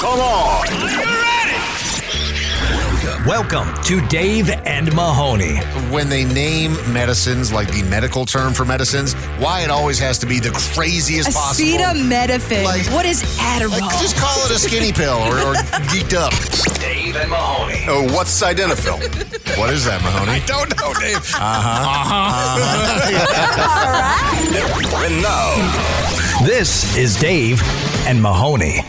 Come on. Ready? Welcome to Dave and Mahoney. When they name medicines like the medical term for medicines, why it always has to be the craziest possible. Acetaminophen. Like- what is Adderall? Like, just call it a skinny pill or, or geeked up. Dave and Mahoney. Oh, what's sildenafil? What is that, Mahoney? I Don't know, Dave. Uh huh. Uh huh. All right. and now, This is Dave and Mahoney.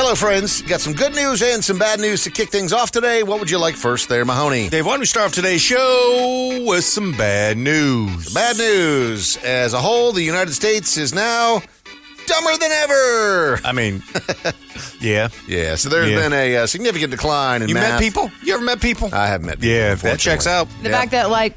Hello, friends. Got some good news and some bad news to kick things off today. What would you like first there, Mahoney? Dave, why don't we start off today's show with some bad news? Bad news. As a whole, the United States is now dumber than ever. I mean, yeah. Yeah, so there's Yeah. been a, uh significant decline in You math. met people? You ever met people? I have met people. yeah, if that checks out. the fact that like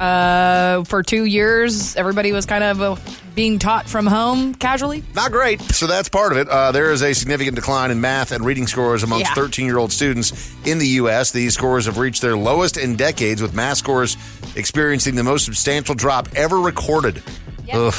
uh, for two years everybody was kind of uh, being taught from home casually. Not great. So that's part of it. Uh, there is a significant decline in math and reading scores amongst Yeah. 13 year old students in the U.S. These scores have reached their lowest in decades, with math scores experiencing the most substantial drop ever recorded. Yeah. Ugh.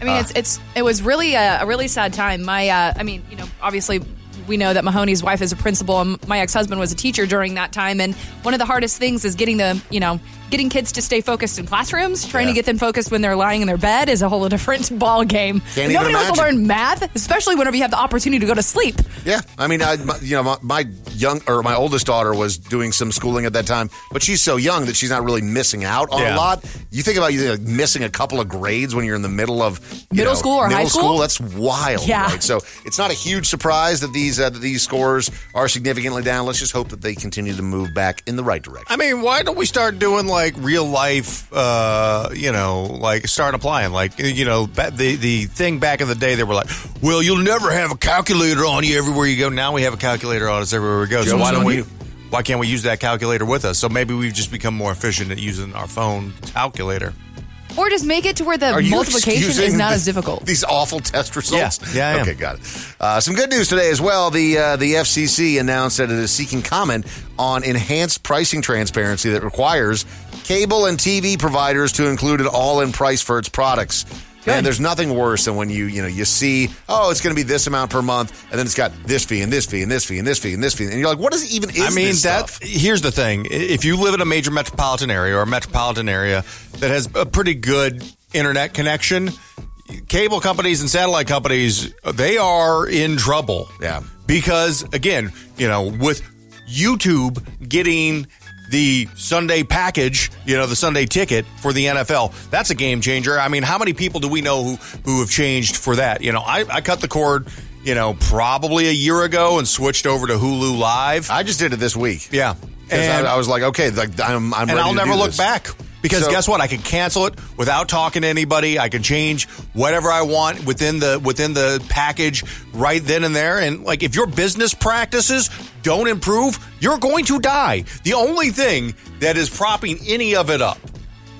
I mean, it's it's it was really a, a really sad time. My, uh, I mean, you know, obviously we know that Mahoney's wife is a principal, and my ex husband was a teacher during that time. And one of the hardest things is getting the, you know, getting kids to stay focused in classrooms. Trying Yeah. to get them focused when they're lying in their bed is a whole different ball game. Can't even Nobody wants to learn math, especially whenever you have the opportunity to go to sleep. Yeah, I mean, I, my, you know, my, my young or my oldest daughter was doing some schooling at that time, but she's so young that she's not really missing out on a lot. You think about you like, missing a couple of grades when you're in the middle of Middle know, school or middle high school? That's wild, Yeah. right? So it's not a huge surprise that these uh, that these scores are significantly down. Let's just hope that they continue to move back in the right direction. I mean, why don't we start doing like real life, uh, you know, like start applying? Like, you know, the, the thing back in the day, they were like, well, you'll never have a calculator on you everywhere you go. Now we have a calculator on us everywhere we go. So Joke's why don't we? you. Why can't we use that calculator with us? So maybe we've just become more efficient at using our phone calculator. Or just make it to where the multiplication is not the- as difficult. These awful test results. Yeah. Yeah, I am. okay, got it. Uh, some good news today as well. The uh, the FCC announced that it is seeking comment on enhanced pricing transparency that requires cable and TV providers to include an all-in price for its products. And there's nothing worse than when you you know you see oh it's going to be this amount per month and then it's got this fee and this fee and this fee and this fee and this fee and you're like what is even is I mean, this that stuff? here's the thing: if you live in a major metropolitan area or a metropolitan area that has a pretty good internet connection, cable companies and satellite companies they are in trouble. Yeah. because again, you know, with YouTube getting the Sunday package, you know, the Sunday ticket for the NFL. That's a game changer. I mean, how many people do we know who who have changed for that? You know, I, I cut the cord, you know, probably a year ago and switched over to Hulu Live. I just did it this week. Yeah. And, I, I was like okay like I'm, I'm and I'll never look back. Because So- guess what? I can cancel it without talking to anybody. I can change whatever I want within the within the package right then and there. And like if your business practices don't improve, you're going to die. The only thing that is propping any of it up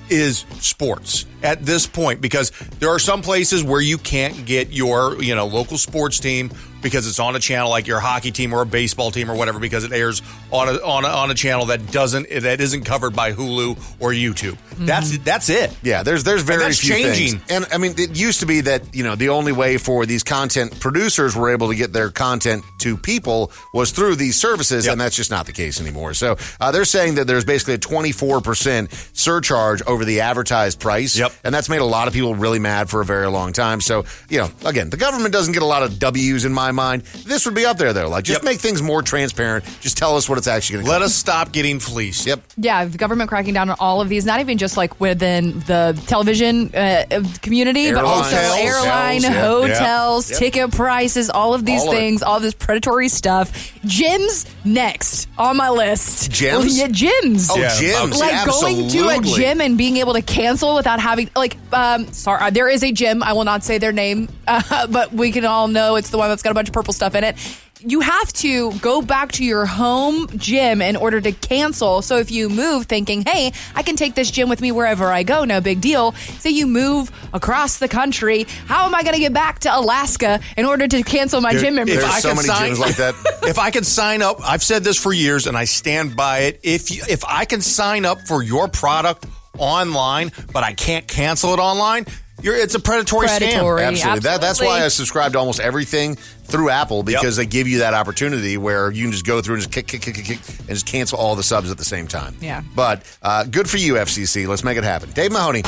is sports at this point because there are some places where you can't get your you know local sports team because it's on a channel like your hockey team or a baseball team or whatever because it airs on a on a, on a channel that doesn't that isn't covered by Hulu or YouTube. That's that's it. Yeah, there's there's very few changing. things. And I mean, it used to be that you know the only way for these content producers were able to get their content to people was through these services, Yep. and that's just not the case anymore. So uh, they're saying that there's basically a 24 percent surcharge over the advertised price. Yep. And that's made a lot of people really mad for a very long time. So you know, again, the government doesn't get a lot of W's in my mind. This would be up there though. Like, just Yep. make things more transparent. Just tell us what it's actually going to. Let us stop getting fleeced. Yep. Yeah, the government cracking down on all of these, not even just like within the television uh, community, but also Airlines, airline, hotels, yeah. hotels, Yep. ticket prices, all of these All of things, all this predatory stuff. Gyms next on my list. Gyms? Well, yeah, gyms. Oh, Yeah, gyms. like going to a gym and being able to cancel without having having like um sorry there is a gym. I will not say their name uh, but we can all know it's the one that's got a bunch of purple stuff in it. You have to go back to your home gym in order to cancel. So if you move thinking hey i can take this gym with me wherever i go no big deal. Say you move across the country how am i going to get back to alaska in order to cancel my gym membership? There's I so could many sign- gyms like that. if I can sign up, I've said this for years and I stand by it. If you, if I can sign up for your product online, but I can't cancel it online, you're, it's a predatory, Predatory. scam. Absolutely. That, that's why I subscribe to almost everything through Apple because they give you that opportunity where you can just go through and just kick, kick, kick, kick, kick, and just cancel all the subs at the same time. Yeah. But uh, good for you, FCC. Let's make it happen. Dave Mahoney.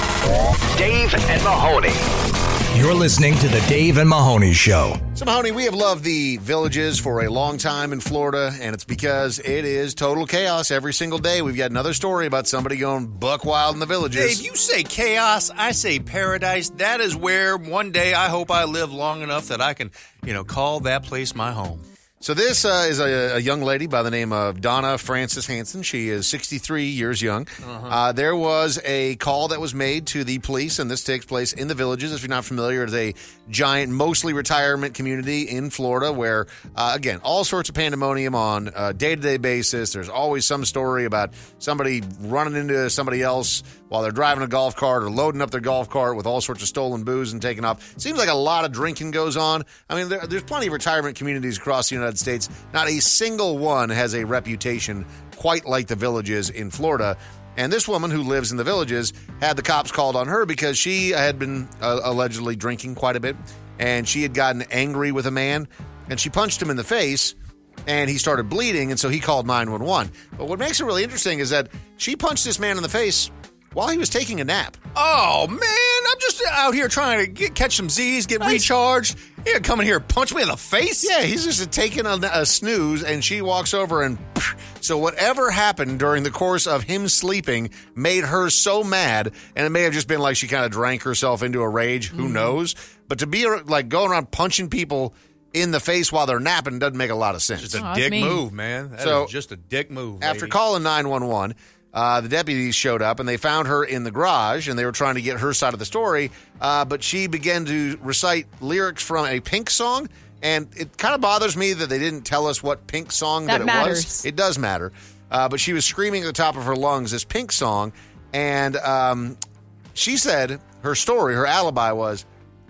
Dave and Mahoney. You're listening to the Dave and Mahoney Show. So, Mahoney, we have loved the villages for a long time in Florida, and it's because it is total chaos every single day. We've got another story about somebody going buck wild in the villages. Dave, you say chaos, I say paradise. That is where one day I hope I live long enough that I can, you know, call that place my home. So this uh, is a, a young lady by the name of Donna Frances Hanson. She is 63 years young. uh there was a call that was made to the police, and this takes place in the villages. If you're not familiar, it's a giant, mostly retirement community in Florida where, uh, again, all sorts of pandemonium on a day-to-day basis. There's always some story about somebody running into somebody else while they're driving a golf cart or loading up their golf cart with all sorts of stolen booze and taking off. Seems like a lot of drinking goes on. I mean, there, there's plenty of retirement communities across the United States. Not a single one has a reputation quite like the villages in Florida. And this woman who lives in the villages had the cops called on her because she had been uh, allegedly drinking quite a bit and she had gotten angry with a man and she punched him in the face and he started bleeding and so he called 911. But what makes it really interesting is that she punched this man in the face while he was taking a nap. Oh man, I'm just out here trying to get, catch some Z's, get recharged. Here, coming here, punch me in the face. Yeah, he's just taking a, a snooze, and she walks over and. So whatever happened during the course of him sleeping made her so mad, and it may have just been like she kind of drank herself into a rage. Who mm-hmm. knows? But to be like going around punching people in the face while they're napping doesn't make a lot of sense. Just a Oh, dick mean. move, man. That is So, just a dick move. After lady. calling 911, uh, the deputies showed up and they found her in the garage and they were trying to get her side of the story. Uh, but she began to recite lyrics from a Pink song. And it kind of bothers me that they didn't tell us what Pink song that, That it matters. was. It does matter. Uh, but she was screaming at the top of her lungs this Pink song. And um, she said her story, her alibi was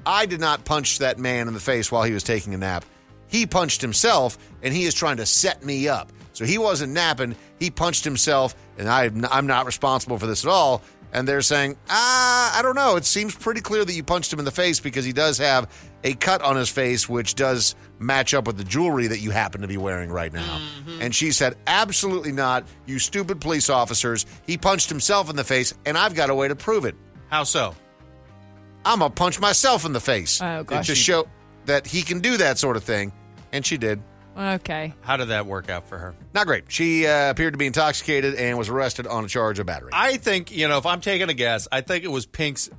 I did not punch that man in the face while he was taking a nap. He punched himself, and he is trying to set me up. So he wasn't napping. He punched himself, and I, I'm not responsible for this at all. And they're saying, ah, I don't know. It seems pretty clear that you punched him in the face because he does have a cut on his face, which does match up with the jewelry that you happen to be wearing right now. And she said, absolutely not. You stupid police officers. He punched himself in the face, and I've got a way to prove it. How so? I'm gonna punch myself in the face Oh, gosh. to show that he can do that sort of thing. And she did. Okay How did that work out for her? Not great. She uh, appeared to be intoxicated and was arrested on a charge of battery. I think you know if I'm taking a guess, I think it was Pink's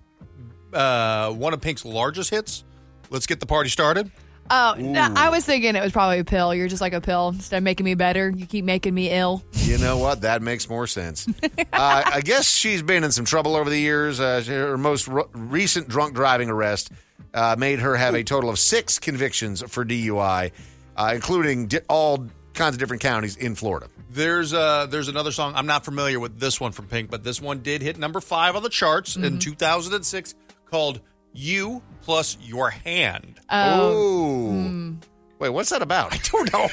uh, one of Pink's largest hits. Let's get the party started. oh no, i was thinking it was probably a pill you're just like a pill instead of making me better you keep making me ill you know what? That makes more sense. uh, I guess she's been in some trouble over the years. Uh, her most ro- recent drunk driving arrest uh, made her have a total of six convictions for DUI, uh, including di- all kinds of different counties in Florida. There's uh there's another song. I'm not familiar with this one from Pink, but this one did hit number five on the charts in 2006 called "You Plus Your Hand." Oh. Wait, what's that about? I don't know.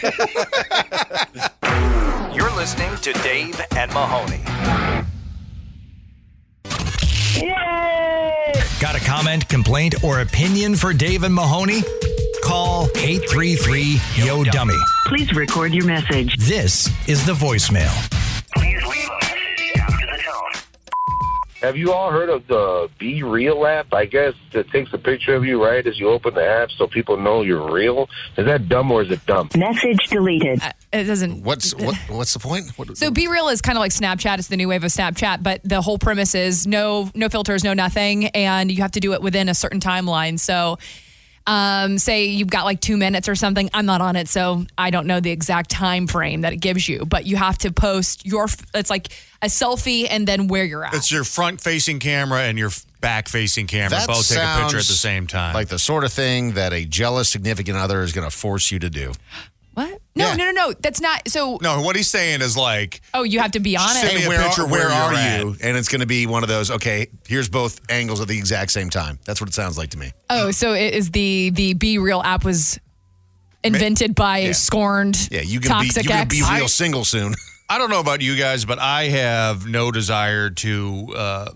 You're listening to Dave and Mahoney. Got a comment, complaint, or opinion for Dave and Mahoney? Call 833 Yo Dummy. Please record your message. This is the voicemail. Please leave a message after the tone. Have you all heard of the Be Real app? I guess it takes a picture of you right as you open the app so people know you're real. Is that dumb or is it dumb? Message deleted. Uh, it doesn't What's what, what's the point? What, So Be Real is kind of like Snapchat. It's the new wave of Snapchat, but the whole premise is no no filters, no nothing, and you have to do it within a certain timeline. So um, say you've got like two minutes or something. I'm not on it, so I don't know the exact time frame that it gives you. But you have to post your. It's like a selfie and then where you're at. It's your front facing camera and your back facing camera. That both take a picture at the same time. Like the sort of thing that a jealous significant other is going to force you to do. What? No, Yeah. no, no, no. That's not. So. no, what he's saying is like, Oh, you have to be honest. Send me a where, picture are, where where are you're at. And it's going to be one of those. Okay, here's both angles at the exact same time. That's what it sounds like to me. Oh, so it is the the Be Real app was invented by Yeah. scorned Yeah, you can be toxic you can ex. be real single soon. I don't know about you guys, but I have no desire to uh,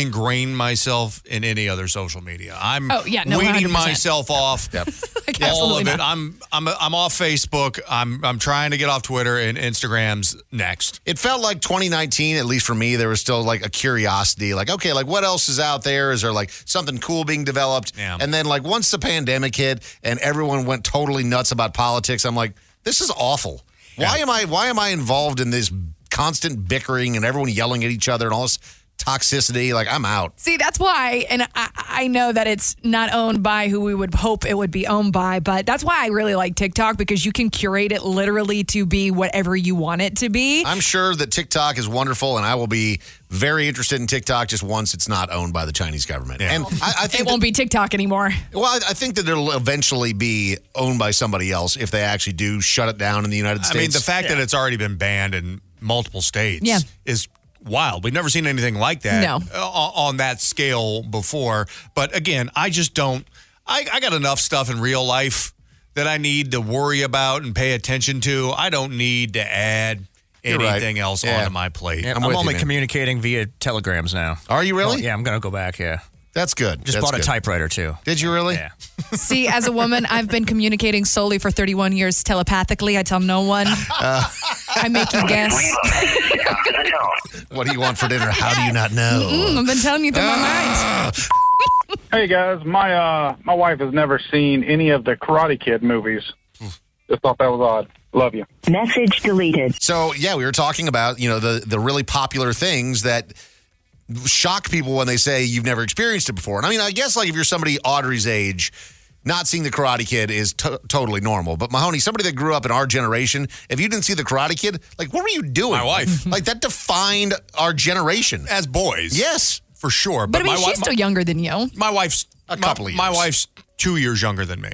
ingrain myself in any other social media. I'm Oh, yeah, no, weaning 100%. myself off. Yep. Like, All absolutely of it. not. I'm I'm I'm off Facebook. I'm I'm trying to get off Twitter and Instagram's next. It felt like 2019, at least for me, there was still like a curiosity, like, okay, like what else is out there? Is there like something cool being developed? Yeah. And then, like, once the pandemic hit and everyone went totally nuts about politics, I'm like, this is awful. Why am I why am I involved in this constant bickering and everyone yelling at each other and all this toxicity? Like, I'm out. See, that's why, and I, I know that it's not owned by who we would hope it would be owned by, but that's why I really like TikTok because you can curate it literally to be whatever you want it to be. I'm sure that TikTok is wonderful, and I will be very interested in TikTok just once it's not owned by the Chinese government. And I, I think it won't that- be TikTok anymore. Well, I, I think that it'll eventually be owned by somebody else if they actually do shut it down in the United States. I States. mean, the fact that it's already been banned in multiple states Yeah. is wild. We've never seen anything like that No. uh, on that scale before. But again, I just don't. I, I got enough stuff in real life that I need to worry about and pay attention to. I don't need to add You're right. anything else Yeah. onto my plate. Yeah, I'm I'm, with you, only communicating via telegrams now. Are you really? Well, yeah, I'm going to go back. Yeah. That's good. Just That's bought a typewriter too. Did you really? Yeah. See, as a woman, I've been communicating solely for 31 years telepathically. I tell no one. I make you guess. What do you want for dinner? How do you not know? Mm, I've been telling you through my mind. Hey guys, my uh my wife has never seen any of the Karate Kid movies. Just thought that was odd. Love you. Message deleted. So yeah, we were talking about you know the the really popular things that shock people when they say you've never experienced it before. And I mean, I guess like if you're somebody Audrey's age. Not seeing the Karate Kid is to- totally normal, but Mahoney, somebody that grew up in our generation, if you didn't see the Karate Kid, like what were you doing? My wife. like that defined our generation. As boys, Yes, for sure. But I mean, my she's wi- still younger than you. my wife's A my- couple of My years. wife's two years younger than me.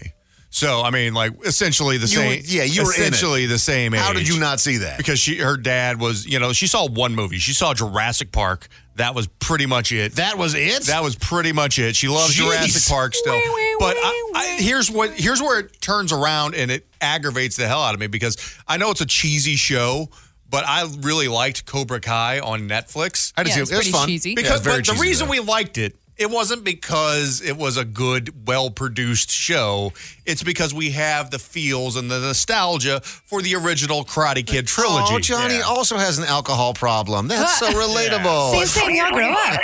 So I mean, like essentially the You same. were- yeah, you were essentially the same age. How did you not see that? Because she, her dad was, you know, she saw one movie. She saw Jurassic Park. That was pretty much it. That was it. That was pretty much it. She loves Jeez. Jurassic Park still. Wee, wee, but wee, I, I, here's what here's where it turns around and it aggravates the hell out of me because I know it's a cheesy show, but I really liked Cobra Kai on Netflix. I did Yeah, too. it's It was pretty fun. cheesy. Yeah, Because very but the cheesy, reason though. we liked it, it wasn't because it was a good, well produced show. It's because we have the feels and the nostalgia for the original Karate Kid oh, trilogy. Oh, Johnny Yeah. also has an alcohol problem. That's so relatable. Same, same, y'all grow up.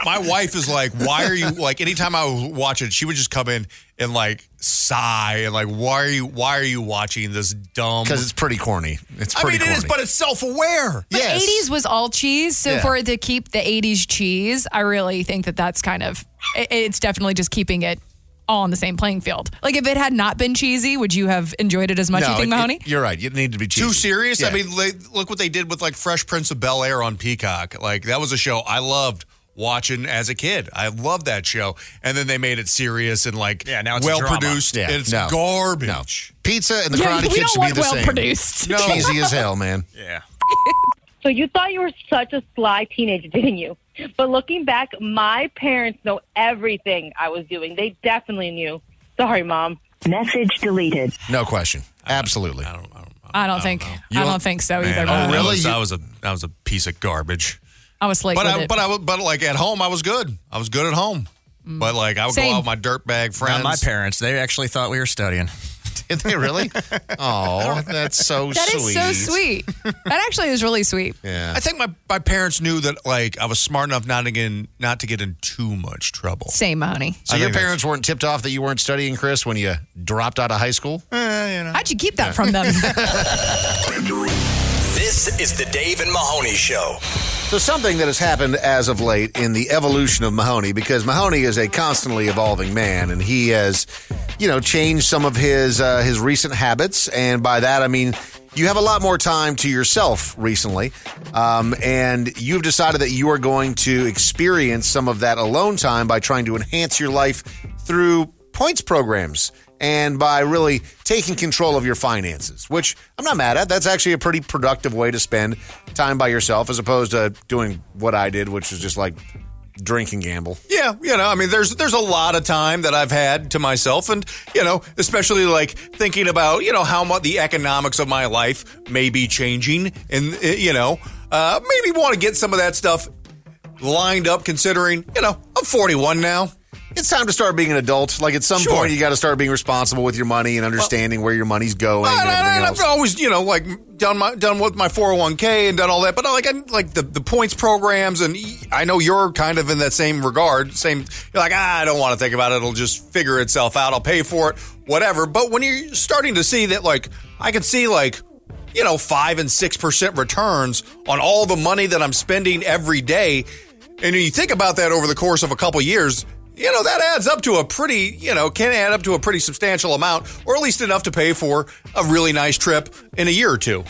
My wife is like, why are you like? Anytime I would watch it, she would just come in and like sigh and like, why are you? Why are you watching this dumb? Because it's pretty corny. It's I pretty mean, it corny. is, but it's self-aware. But Yes. 80s was all cheese. So Yeah. for it to keep the 80s cheese, I really think that that's kind of, it's definitely just keeping it all on the same playing field. Like if it had not been cheesy, would you have enjoyed it as much, you think, it- Mahoney? it- you're right. You need to be cheesy. Too serious? Yeah. I mean, like, look what they did with like Fresh Prince of Bel Air on Peacock. Like that was a show I loved watching as a kid. I loved that show, and then they made it serious and like Yeah, now it's well produced. Yeah, it's no. garbage. No. pizza and the Yeah, Karate we Kid don't should want be the well same. produced. Cheesy as hell, man. Yeah. So you thought you were such a sly teenager, didn't you? But looking back, my parents know everything I was doing. They definitely knew. Sorry, mom. Message deleted. No question. Absolutely. I don't. I don't, I don't think, You I don't- don't think so either. Man, Mahoney. that really? was- that was a that was a piece of garbage. I was slick But with I, it. but I, was- but like at home, I was good. I was good at home. Mm. But like I would Same. go out with my dirtbag friends. Not my parents. They actually thought we were studying. Did they really? Oh, that's so That sweet. is so sweet. that actually is really sweet. Yeah. I think my, my parents knew that like I was smart enough not to get in, not to get in too much trouble. Same, Mahoney. So I your think that's- parents weren't tipped off that you weren't studying, Chris, when you dropped out of high school? Eh, How'd you keep that from them? This is the Dave and Mahoney Show. So something that has happened as of late in the evolution of Mahoney, because Mahoney is a constantly evolving man, and he has, you know, changed some of his uh, his recent habits, and by that I mean you have a lot more time to yourself recently, um, and you've decided that you are going to experience some of that alone time by trying to enhance your life through points programs and by really taking control of your finances, which I'm not mad at. That's actually a pretty productive way to spend time by yourself as opposed to doing what I did, which was just like drink and gamble. Yeah, you know, I mean, there's there's a lot of time that I've had to myself, and you know, especially like thinking about you know how much the economics of my life may be changing, and uh, you know, uh, maybe want to get some of that stuff lined up. Considering you know, I'm 41 now. It's time to start being an adult. Like at some Sure. point, you got to start being responsible with your money and understanding where your money's going and And I- everything else. I've always, you know, like done my done with my 401k and done all that, but like I like the the points programs, and I know you're kind of in that same regard. Same, you're like ah, I don't want to think about it; it'll just figure itself out. I'll pay for it, whatever. But when you're starting to see that, like I can see like you know five and six percent returns on all the money that I'm spending every day, and you think about that over the course of a couple years. You know, that adds up to a pretty, you know, can add up to a pretty substantial amount, or at least enough to pay for a really nice trip in a year or two.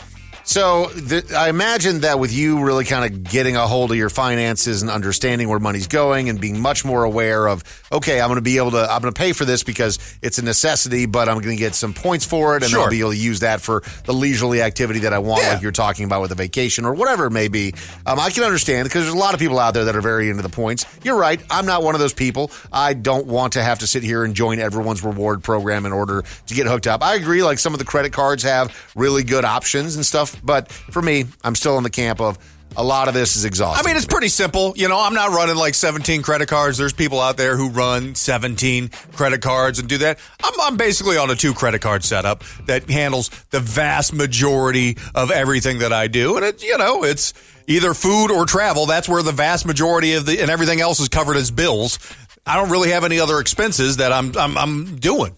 So th- I imagine that with you really kind of getting a hold of your finances and understanding where money's going and being much more aware of, okay, I'm going to be able to, I'm going to pay for this because it's a necessity, but I'm going to get some points for it and Sure. I'll be able to use that for the leisurely activity that I want, Yeah. like you're talking about with a vacation or whatever it may be. Um, I can understand because there's a lot of people out there that are very into the points. You're right. I'm not one of those people. I don't want to have to sit here and join everyone's reward program in order to get hooked up. I agree. Like some of the credit cards have really good options and stuff. But for me, I'm still in the camp of a lot of this is exhausting. I mean, it's pretty simple. You know, I'm not running like 17 credit cards. There's people out there who run 17 credit cards and do that. I'm, I'm basically on a two credit card setup that handles the vast majority of everything that I do. And it, you know, it's either food or travel. That's where the vast majority of the, and everything else is covered as bills. I don't really have any other expenses that I'm, I'm, I'm doing.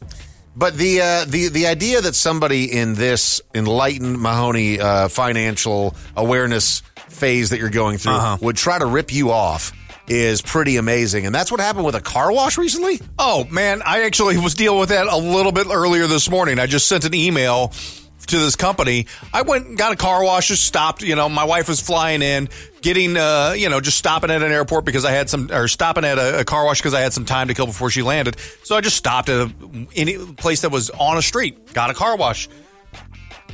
But the uh, the the idea that somebody in this enlightened Mahoney uh, financial awareness phase that you're going through Uh-huh. would try to rip you off is pretty amazing, and that's what happened with a car wash recently. Oh man, I actually was dealing with that a little bit earlier this morning. I just sent an email to this company. I went and got a car wash, just stopped. You know, my wife was flying in, getting, uh, you know, just stopping at an airport because I had some, or stopping at a, a car wash because I had some time to kill before she landed. So I just stopped at a, any place that was on a street, got a car wash.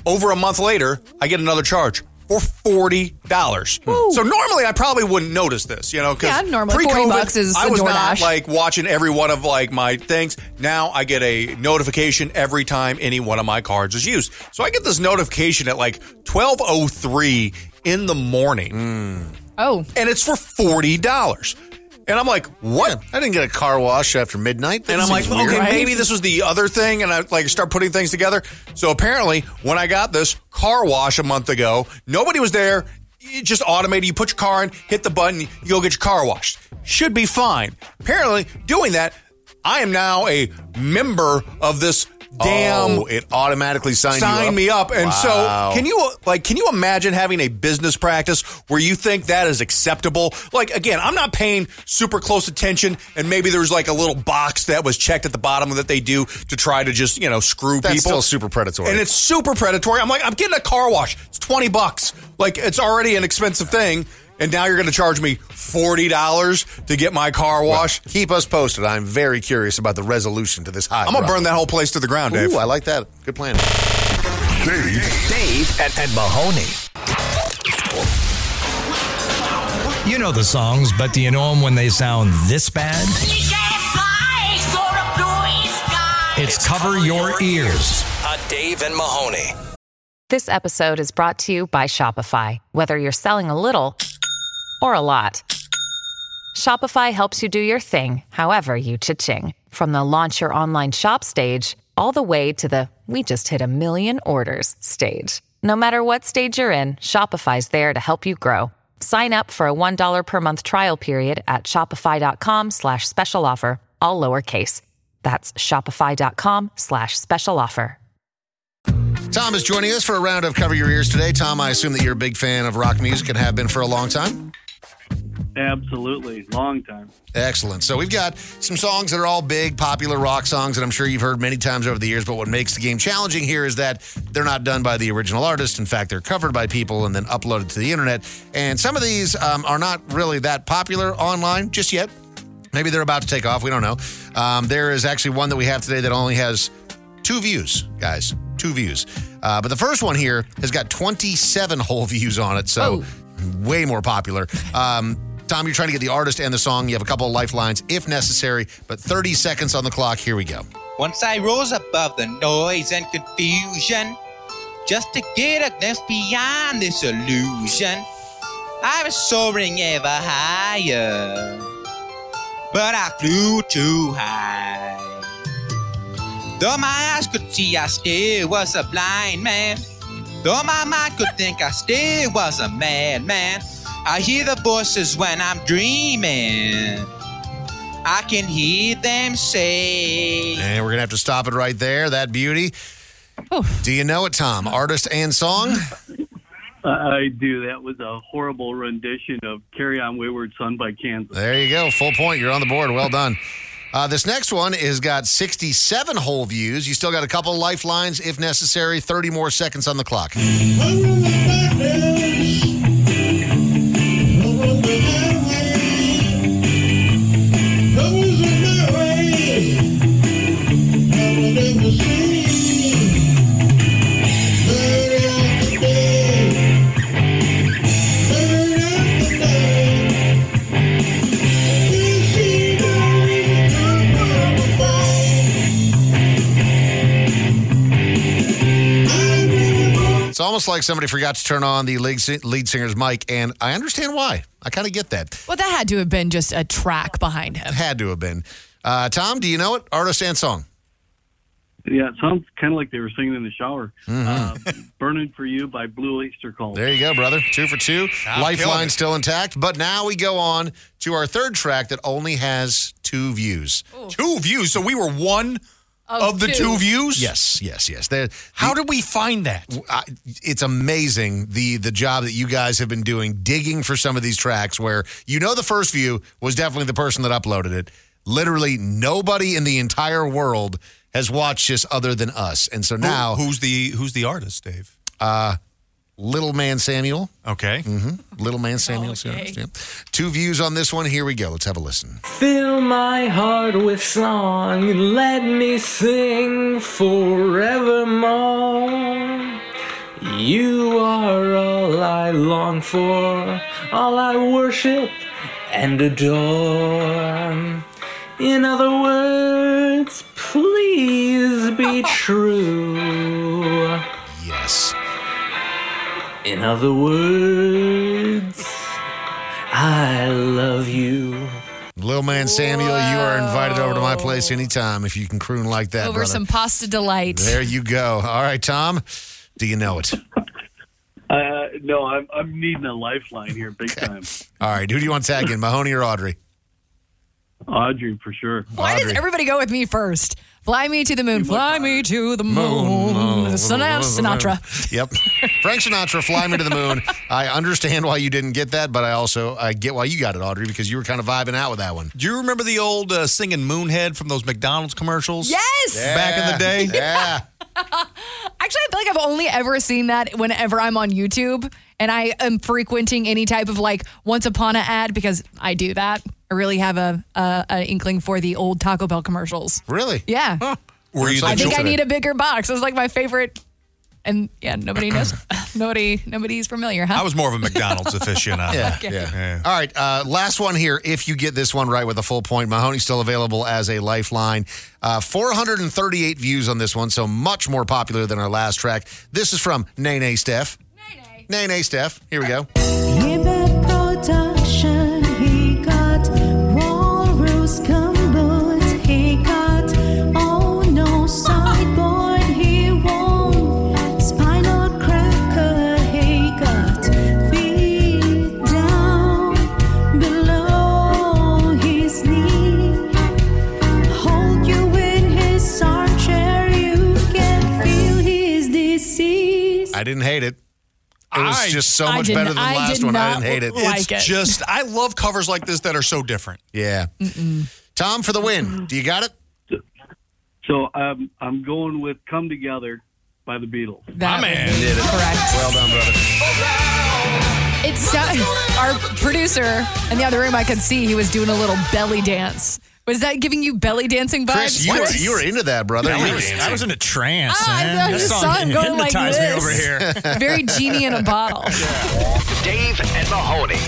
Over a month later, I get another charge. For forty dollars. So normally I probably wouldn't notice this, you know, because Yeah, normally 40 bucks is I a was not DoorDash. like watching every one of like my things. Now I get a notification every time any one of my cards is used. So I get this notification at like twelve oh three in the morning, Oh, and it's for forty dollars. And I'm like, what? I didn't get a car wash after midnight. That And I'm like, weird. okay, Right? maybe this was the other thing, and I like start putting things together. So apparently, when I got this car wash a month ago, nobody was there. It just automated. You put your car in, hit the button, you go get your car washed. Should be fine. Apparently, doing that, I am now a member of this damn Oh, it automatically signed sign up? me up. And Wow. so, can you like can you imagine having a business practice where you think that is acceptable? Like again, I'm not paying super close attention, and maybe there's like a little box that was checked at the bottom that they do to try to just you know screw people. That's people. still super predatory. and it's super predatory. I'm like, I'm getting a car wash. It's twenty bucks. Like it's already an expensive thing. And now you're going to charge me forty dollars to get my car washed. Keep us posted. I'm very curious about the resolution to this high. I'm gonna burn that whole place to the ground, Dave. Ooh, I like that. Good plan. Dave, Dave and, and Mahoney. You know the songs, but do you know them when they sound this bad? It's Cover Your Ears on Dave and Mahoney. This episode is brought to you by Shopify. Whether you're selling a little or a lot, Shopify helps you do your thing, however you cha-ching. From the launch your online shop stage, all the way to the we just hit a million orders stage. No matter what stage you're in, Shopify's there to help you grow. Sign up for a $1 per month trial period at shopify.com slash special offer, all lowercase. That's shopify.com slash special offer. Tom is joining us for a round of Cover Your Ears today. Tom, I assume that you're a big fan of rock music and have been for a long time. Absolutely. Long time. Excellent. So we've got some songs that are all big, popular rock songs that I'm sure you've heard many times over the years. But what makes the game challenging here is that they're not done by the original artist. In fact, they're covered by people and then uploaded to the internet. And some of these um, are not really that popular online just yet. Maybe they're about to take off. We don't know. Um, there is actually one that we have today that only has two views, guys. Two views. Uh, but the first one here has got 27 whole views on it. So way more popular. Um, Tom, you're trying to get the artist and the song. You have a couple of lifelines if necessary, but 30 seconds on the clock. Here we go. Once I rose above the noise and confusion, just to get a glimpse beyond this illusion. I was soaring ever higher, but I flew too high. Though my eyes could see, I still was a blind man. Though my mind could think, I still was a madman. I hear the voices when I'm dreaming. I can hear them say. And we're going to have to stop it right there. That beauty. Do you know it, Tom? Artist and song? I do. That was a horrible rendition of Carry On Wayward Son by Kansas. There you go. Full point. You're on the board. Well done. Uh, this next one has got 67 whole views. You still got a couple lifelines if necessary. 30 more seconds on the clock. It's almost like somebody forgot to turn on the lead, lead singer's mic, and I understand why. I kind of get that. Well, that had to have been just a track behind him. It had to have been. Uh, Tom, do you know it? Artist and song. Yeah, it sounds kind of like they were singing in the shower. Uh, Burning for You by Blue Oyster Cult. There you go, brother. Two for two. Ah, killing Lifeline still intact. But now we go on to our third track that only has two views. Two views. So we were one Of of, the two. two views. Yes, yes, yes. They're- How did we find that? I, it's amazing the the job that you guys have been doing digging for some of these tracks where you know the first view was definitely the person that uploaded it. Literally nobody in the entire world has watched this other than us. And so now who's the who's the artist, Dave? Uh Little Man Samuel. Okay. Mm-hmm. Little Man Samuel. Okay. yeah. Two views on this one. Here we go. Let's have a listen. Fill my heart with song, let me sing forevermore. You are all I long for, all I worship and adore. In other words, please be true. In other words, I love you. Little Man Samuel, you are invited over to my place anytime if you can croon like that, Over brother. some pasta delight. There you go. All right, Tom. Do you know it? Uh, no, I'm, I'm needing a lifeline here big time. All right. Who do you want to tag in, Mahoney or Audrey? Audrey, for sure. Why does everybody go with me first? Fly me to the moon. Fly me to the moon. Sin- Sinatra. Yep. Frank Sinatra, Fly Me to the Moon. I understand why you didn't get that, but I also I get why you got it, Audrey, because you were kind of vibing out with that one. Do you remember the old uh, singing Moonhead from those McDonald's commercials? Yes! Back in the day? Yeah. Actually, I feel like I've only ever seen that whenever I'm on YouTube and I am frequenting any type of like once upon a ad because I do that. I really have a, a, a inkling for the old Taco Bell commercials. Really? Yeah. Were you I the think I need a bigger box. It's like my favorite. And yeah, nobody knows. nobody, nobody's familiar, huh? I was more of a McDonald's aficionado. Yeah, Okay. yeah. All right, uh, last one here. If you get this one right with a full point, Mahoney's still available as a lifeline. Uh, 438 views on this one, so much more popular than our last track. This is from Nene Steph. Nene. Nene Steph. Here we go. I didn't hate it. It was I- just so much better than the last did one. I didn't hate it. it's just I love covers like this that are so different. Yeah. Tom for the win. Do you got it? So um, I'm going with "Come Together" by the Beatles. That man did it. Correct. Well done, brother. It's uh, our producer in the other room. I could see he was doing a little belly dance. Was that giving you belly dancing vibes? Chris, you were, you were into that, brother. I You was, I was in a trance, Ah, I man. know, That you saw him going like hypnotized me this. over here. Very genie in a bottle. Dave and Mahoney.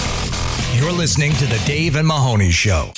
You're listening to the Dave and Mahoney Show.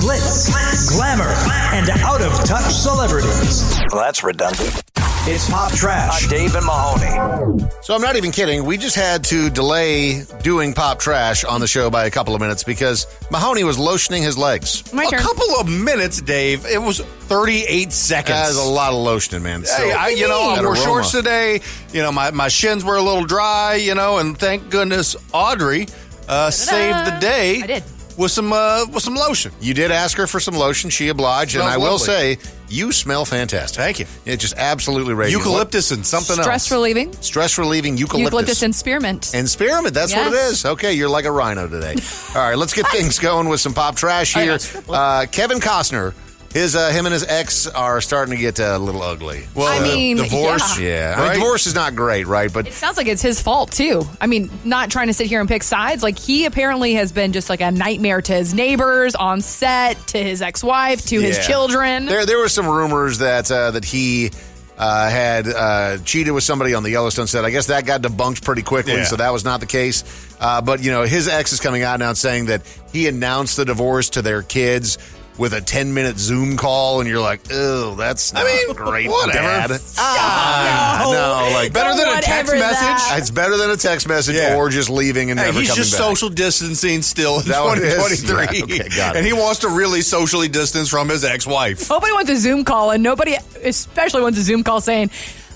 Glitz, glamour, and out of touch celebrities. Well, that's redundant. It's Pop Trash. On Dave and Mahoney. So I'm not even kidding. We just had to delay doing pop trash on the show by a couple of minutes because Mahoney was lotioning his legs. My a turn. couple of minutes, Dave. It was 38 seconds. That is a lot of lotioning, man. So, Hey, I, you know, I that wore shorts today. You know, my, my shins were a little dry, you know, and thank goodness Audrey uh, saved the day I did. With some uh, with some lotion. You did ask her for some lotion. She obliged, and Smells I will lovely. say you smell fantastic. Thank you. It just absolutely radiant. Eucalyptus and something else. Stress relieving. Stress relieving eucalyptus. Eucalyptus and spearmint. And spearmint, that's what it is. Okay, you're like a rhino today. All right, let's get things going with some pop trash here. Uh, Kevin Costner, his uh, him and his ex are starting to get uh, a little ugly. Well, I uh, mean, divorce. yeah. Yeah, I mean, divorce is not great, right? But It sounds like it's his fault too. I mean, not trying to sit here and pick sides. Like he apparently has been just like a nightmare to his neighbors on set, to his ex-wife, to his children. There, there were some rumors that uh, that he uh, had uh, cheated with somebody on the Yellowstone set. I guess that got debunked pretty quickly, Yeah. so that was not the case. Uh, but you know, his ex is coming out now and saying that he announced the divorce to their kids with a 10 minute Zoom call, and you're like, oh, that's not I mean, great, whatever. Dad. Ah, no, like Better than a text message. that. It's better than a text message Yeah. or just leaving and Hey, never he's coming just back. social distancing still in that what it is? 2023. Yeah, okay, got it. And he wants to really socially distance from his ex-wife. Nobody wants a Zoom call, and nobody especially wants a Zoom call saying,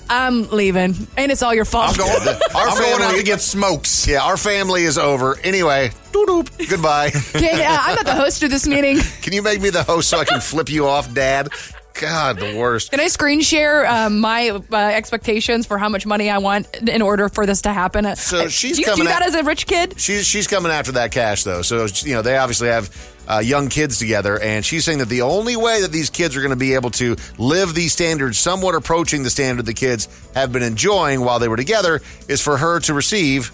"I'm leaving," and it's all your fault. I'm going, Our I'm going out to get smokes. Yeah, our family is over. Anyway, doop-doop. goodbye. Can, uh, I'm not the host of this meeting. Can you make me the host so I can flip you off, Dad? God, the worst. Can I screen share um, my uh, expectations for how much money I want in order for this to happen? Uh, So she's do you coming do that at- as a rich kid? She's she's coming after that cash though. So you know they obviously have uh, young kids together, and she's saying that the only way that these kids are going to be able to live these standards, somewhat approaching the standard the kids have been enjoying while they were together, is for her to receive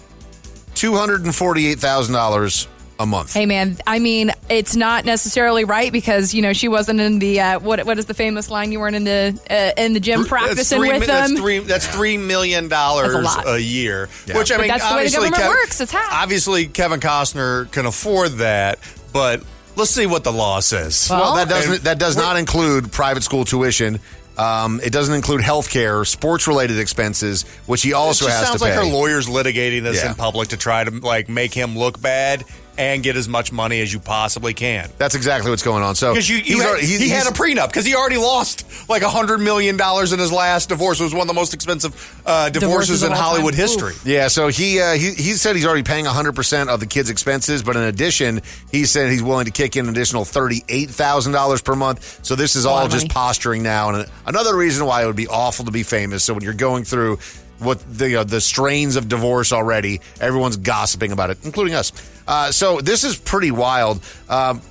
two hundred and forty-eight thousand dollars a month. Hey man, I mean, it's not necessarily right because you know she wasn't in the uh, what what is the famous line? You weren't in the uh, in the gym That's practicing three, with mi- them. That's three. That's three million dollars a a year. Yeah. Which I But mean, that's the way the government Kev- works. It's half. obviously Kevin Costner can afford that, but let's see what the law says. Well, that doesn't that does not include private school tuition. Um, it doesn't include health care, sports related expenses, which he also it just has sounds to pay. like her lawyer's litigating this Yeah. in public to try to like make him look bad and get as much money as you possibly can. That's exactly what's going on. So Because you, you he's had, already- he's- he had a prenup because he already lost like a hundred million dollars in his last divorce. It was one of the most expensive uh, divorces, Divorces in Hollywood time. history. Yeah, so he, uh, he he said he's already paying 100% of the kids' expenses, but in addition, he said he's willing to kick in an additional $38,000 per month. So this is all just money. posturing now. And another reason why it would be awful to be famous. So when you're going through what the uh, the strains of divorce already, everyone's gossiping about it, including us. Uh, so this is pretty wild. Um,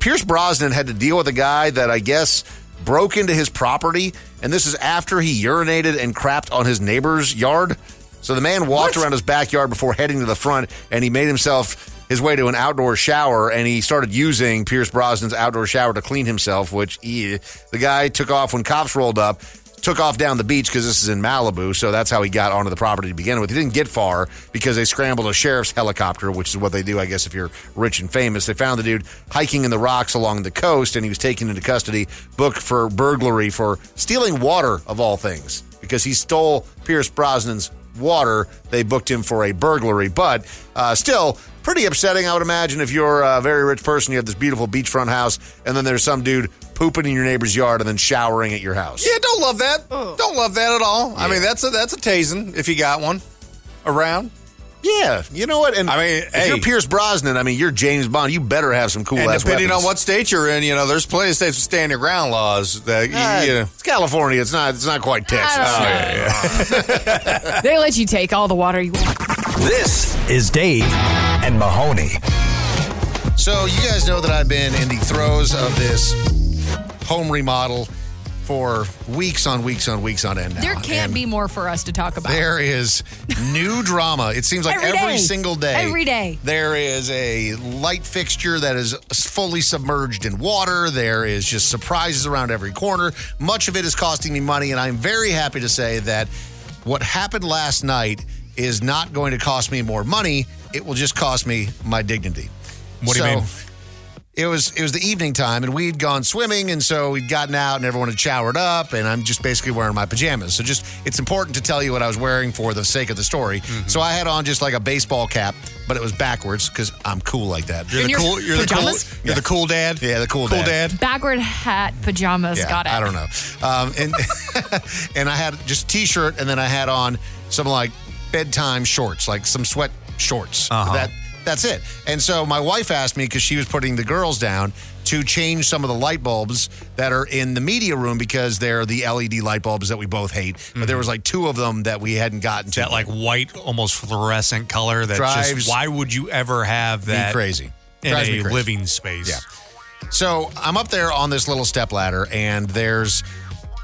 Pierce Brosnan had to deal with a guy that I guess broke into his property, and this is after he urinated and crapped on his neighbor's yard. So the man walked around his backyard before heading to the front, and he made himself his way to an outdoor shower, and he started using Pierce Brosnan's outdoor shower to clean himself. Which eh, the guy took off when cops rolled up. Took off down the beach because this is in Malibu, so that's how he got onto the property to begin with. He didn't get far because they scrambled a sheriff's helicopter, which is what they do, I guess, if you're rich and famous. They found the dude hiking in the rocks along the coast, and he was taken into custody, booked for burglary for stealing water, of all things, because he stole Pierce Brosnan's water. They booked him for a burglary, but uh, still pretty upsetting, I would imagine, if you're a very rich person, you have this beautiful beachfront house, and then there's some dude pooping in your neighbor's yard and then showering at your house. Yeah, don't love that. Don't love that at all. I mean, that's a that's a tasing if you got one around. Yeah, you know what? And I mean, if hey. you're Pierce Brosnan, I mean, you're James Bond. You better have some cool and ass depending weapons. on what state you're in, you know, there's plenty of states with stand your ground laws that you- Ah, you know. It's California. It's not. It's not quite Texas. I don't Oh, yeah, They let you take all the water you want. This is Dave and Mahoney. So you guys know that I've been in the throes of this home remodel for weeks on weeks on weeks on end now. There can't And be more for us to talk about. There is new drama. It seems like Every every, day. single day. Every day. There is a light fixture that is fully submerged in water. There is just surprises around every corner. Much of it is costing me money, and I'm very happy to say that what happened last night is not going to cost me more money. It will just cost me my dignity. What do you mean? It was it was the evening time, and we'd gone swimming, and so we'd gotten out, and everyone had showered up, and I'm just basically wearing my pajamas. So just it's important to tell you what I was wearing for the sake of the story. Mm-hmm. So I had on just like a baseball cap, but it was backwards because I'm cool like that. You're In the your cool. You're the cool. You're the cool dad. Yeah, the cool, Cool dad. dad. Backward hat, pajamas. Yeah, Got it. I don't know. Um, and and I had just t-shirt, and then I had on some like bedtime shorts, like some sweat shorts. Uh-huh. That that's it. And so my wife asked me because she was putting the girls down to change some of the light bulbs that are in the media room because they're the LED light bulbs that we both hate. But there mm-hmm. was like two of them that we hadn't gotten to. That like white, almost fluorescent color. That Drives- just. Why would you ever have that? crazy. in Drives a crazy. living space. Yeah. So I'm up there on this little step ladder, and there's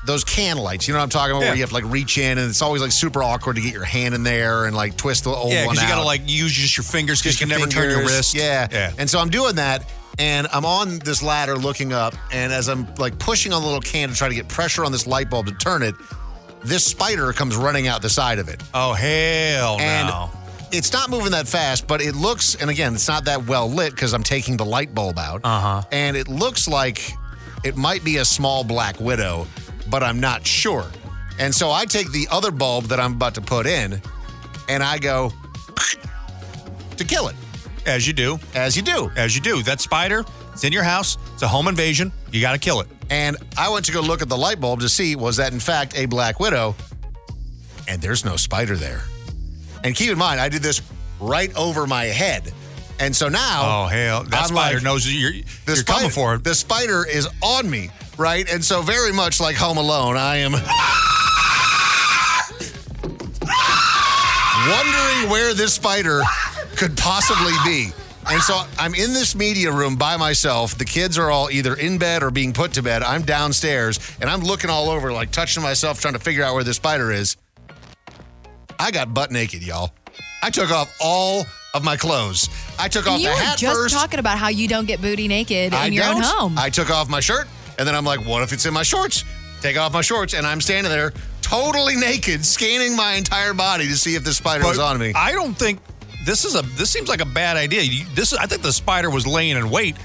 those can lights. You know what I'm talking about? Yeah. Where you have to like reach in, and it's always like super awkward to get your hand in there and like twist the old Yeah, one because you gotta like use just your fingers because you can your never turn your wrist. Yeah. Yeah. And so I'm doing that, and I'm on this ladder looking up, and as I'm like pushing on the little can to try to get pressure on this light bulb to turn it, this spider comes running out the side of it. Oh hell And no. it's not moving that fast, but it looks, and again, it's not that well lit because I'm taking the light bulb out. Uh huh. And it looks like it might be a small black widow, but I'm not sure. And so I take the other bulb that I'm about to put in and I go to kill it, As you do. as you do. As you do. That spider. It's in your house. It's a home invasion. You got to kill it. And I went to go look at the light bulb to see was that in fact a black widow, and there's no spider there. And keep in mind, I did this right over my head. And so now Oh hell! That I'm spider like, knows you're you're spider, coming for it. The spider is on me, right? And so very much like Home Alone, I am wondering where this spider could possibly be. And so I'm in this media room by myself. The kids are all either in bed or being put to bed. I'm downstairs and I'm looking all over, like touching myself, trying to figure out where this spider is. I got butt naked, y'all. I took off all of my clothes. I took off you the were hat just first. talking about how you don't get booty naked I in your own don't. home. I took off my shirt, and then I'm like, what if it's in my shorts? Take off my shorts, and I'm standing there totally naked, scanning my entire body to see if the spider was on me. I don't think this is a. This seems like a bad idea. You, this I think the spider was laying in wait,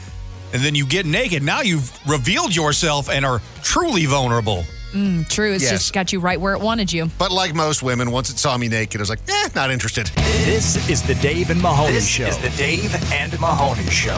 and then you get naked. Now you've revealed yourself and are truly vulnerable. Mm, true. It's Yes. just got you right where it wanted you. But like most women, once it saw me naked, I was like, eh, not interested. This is the Dave and Mahoney This Show. is the Dave and Mahoney Show.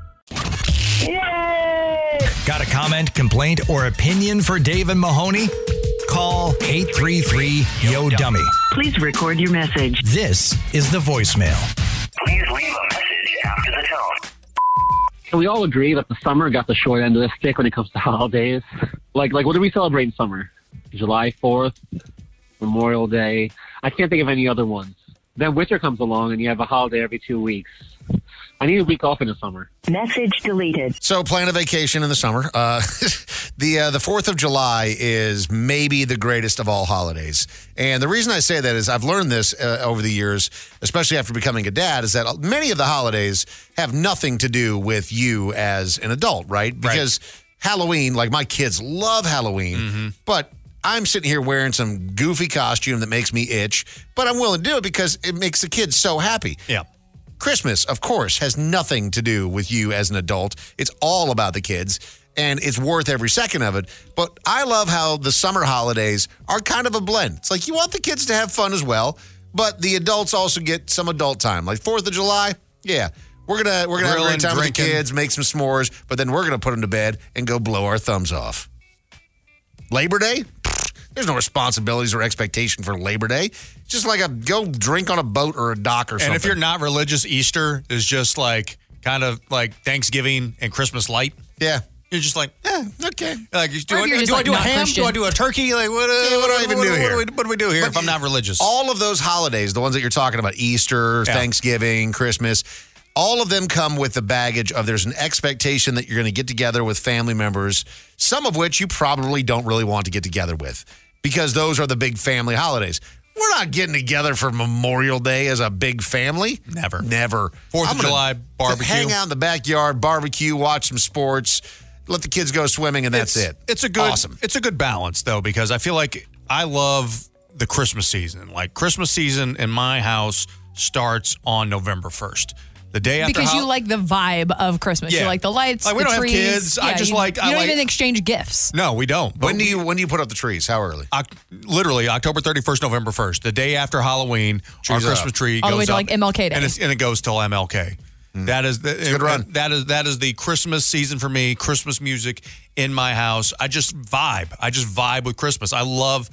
Got a comment, complaint, or opinion for Dave and Mahoney? Call 833 Yo Dummy. Please record your message. This is the voicemail. Please leave a message after the tone. Can we all agree that the summer got the short end of the stick when it comes to holidays? Like, like what do we celebrate in summer? July 4th, Memorial Day. I can't think of any other ones. Then winter comes along and you have a holiday every two weeks. I need a week off in the summer. Message deleted. So plan a vacation in the summer. Uh, the uh, the Fourth of July is maybe the greatest of all holidays, and the reason I say that is I've learned this uh, over the years, especially after becoming a dad, is that many of the holidays have nothing to do with you as an adult, right? Because Halloween, like my kids love Halloween, but I'm sitting here wearing some goofy costume that makes me itch, but I'm willing to do it because it makes the kids so happy. Yeah. Christmas, of course, has nothing to do with you as an adult. It's all about the kids, and it's worth every second of it. But I love how the summer holidays are kind of a blend. It's like you want the kids to have fun as well, but the adults also get some adult time. Like Fourth of July, yeah. We're gonna we're gonna have a Grilling, great time with the kids, make some s'mores, but then we're gonna put them to bed and go blow our thumbs off. Labor Day, there's no responsibilities or expectation for Labor Day. It's just like a go drink on a boat or a dock or something. And if you're not religious, Easter is just like kind of like Thanksgiving and Christmas light. Yeah. You're just like, eh, okay. Like, do, I, if do just, I do a ham? Christian. Do I do a turkey? Like, what, uh, Yeah, what do I even what, do what, here? What, do we- what do we do here But if I'm not religious? All of those holidays, the ones that you're talking about, Easter, Yeah. Thanksgiving, Christmas, all of them come with the baggage of there's an expectation that you're going to get together with family members, some of which you probably don't really want to get together with because those are the big family holidays. We're not getting together for Memorial Day as a big family. Never. Never. Fourth I'm of July barbecue. Hang out in the backyard, barbecue, watch some sports, let the kids go swimming, and that's it's, it. It's a good Awesome. It's a good balance though because I feel like I love the Christmas season. Like Christmas season in my house starts on November first. The day after because you like the vibe of Christmas. Yeah. You like the lights, Like, we the don't have trees. kids. I just you, like- You I don't like- even exchange gifts. No, we don't. But When do you when do you put up the trees? How early? Oc- literally October 31st, November 1st, the day after Halloween, our Trees Christmas up. tree All the goes way to, up, like, MLK Day. and, it's, and it goes till MLK. Hmm. That is the a good run. That is that is the Christmas season for me. Christmas music in my house. I just vibe. I just vibe with Christmas. I love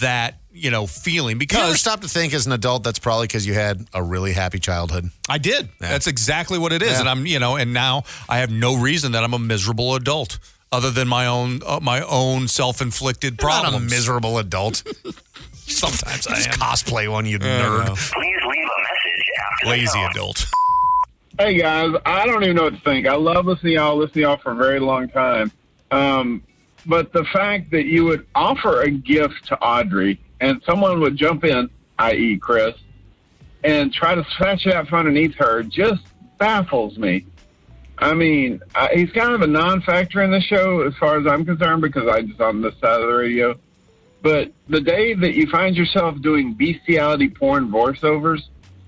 that you know feeling because. you ever stop to think as an adult that's probably because you had a really happy childhood? I did. That's exactly what it is, Yeah. and I'm you know, and now I have no reason that I'm a miserable adult other than my own uh, my own self inflicted You're not a miserable adult. Sometimes I Just am. cosplay one, you I nerd. know. Please leave a message after Lazy tone. adult. Hey guys, I don't even know what to think. I love listening to y'all, listening to y'all for a very long time. Um, but the fact that you would offer a gift to Audrey and someone would jump in, i.e., Chris, and try to snatch it out from underneath her just baffles me. I mean, I, he's kind of a non-factor in the show as far as I'm concerned because I'm just on this side of the radio. But the day that you find yourself doing bestiality porn voiceovers,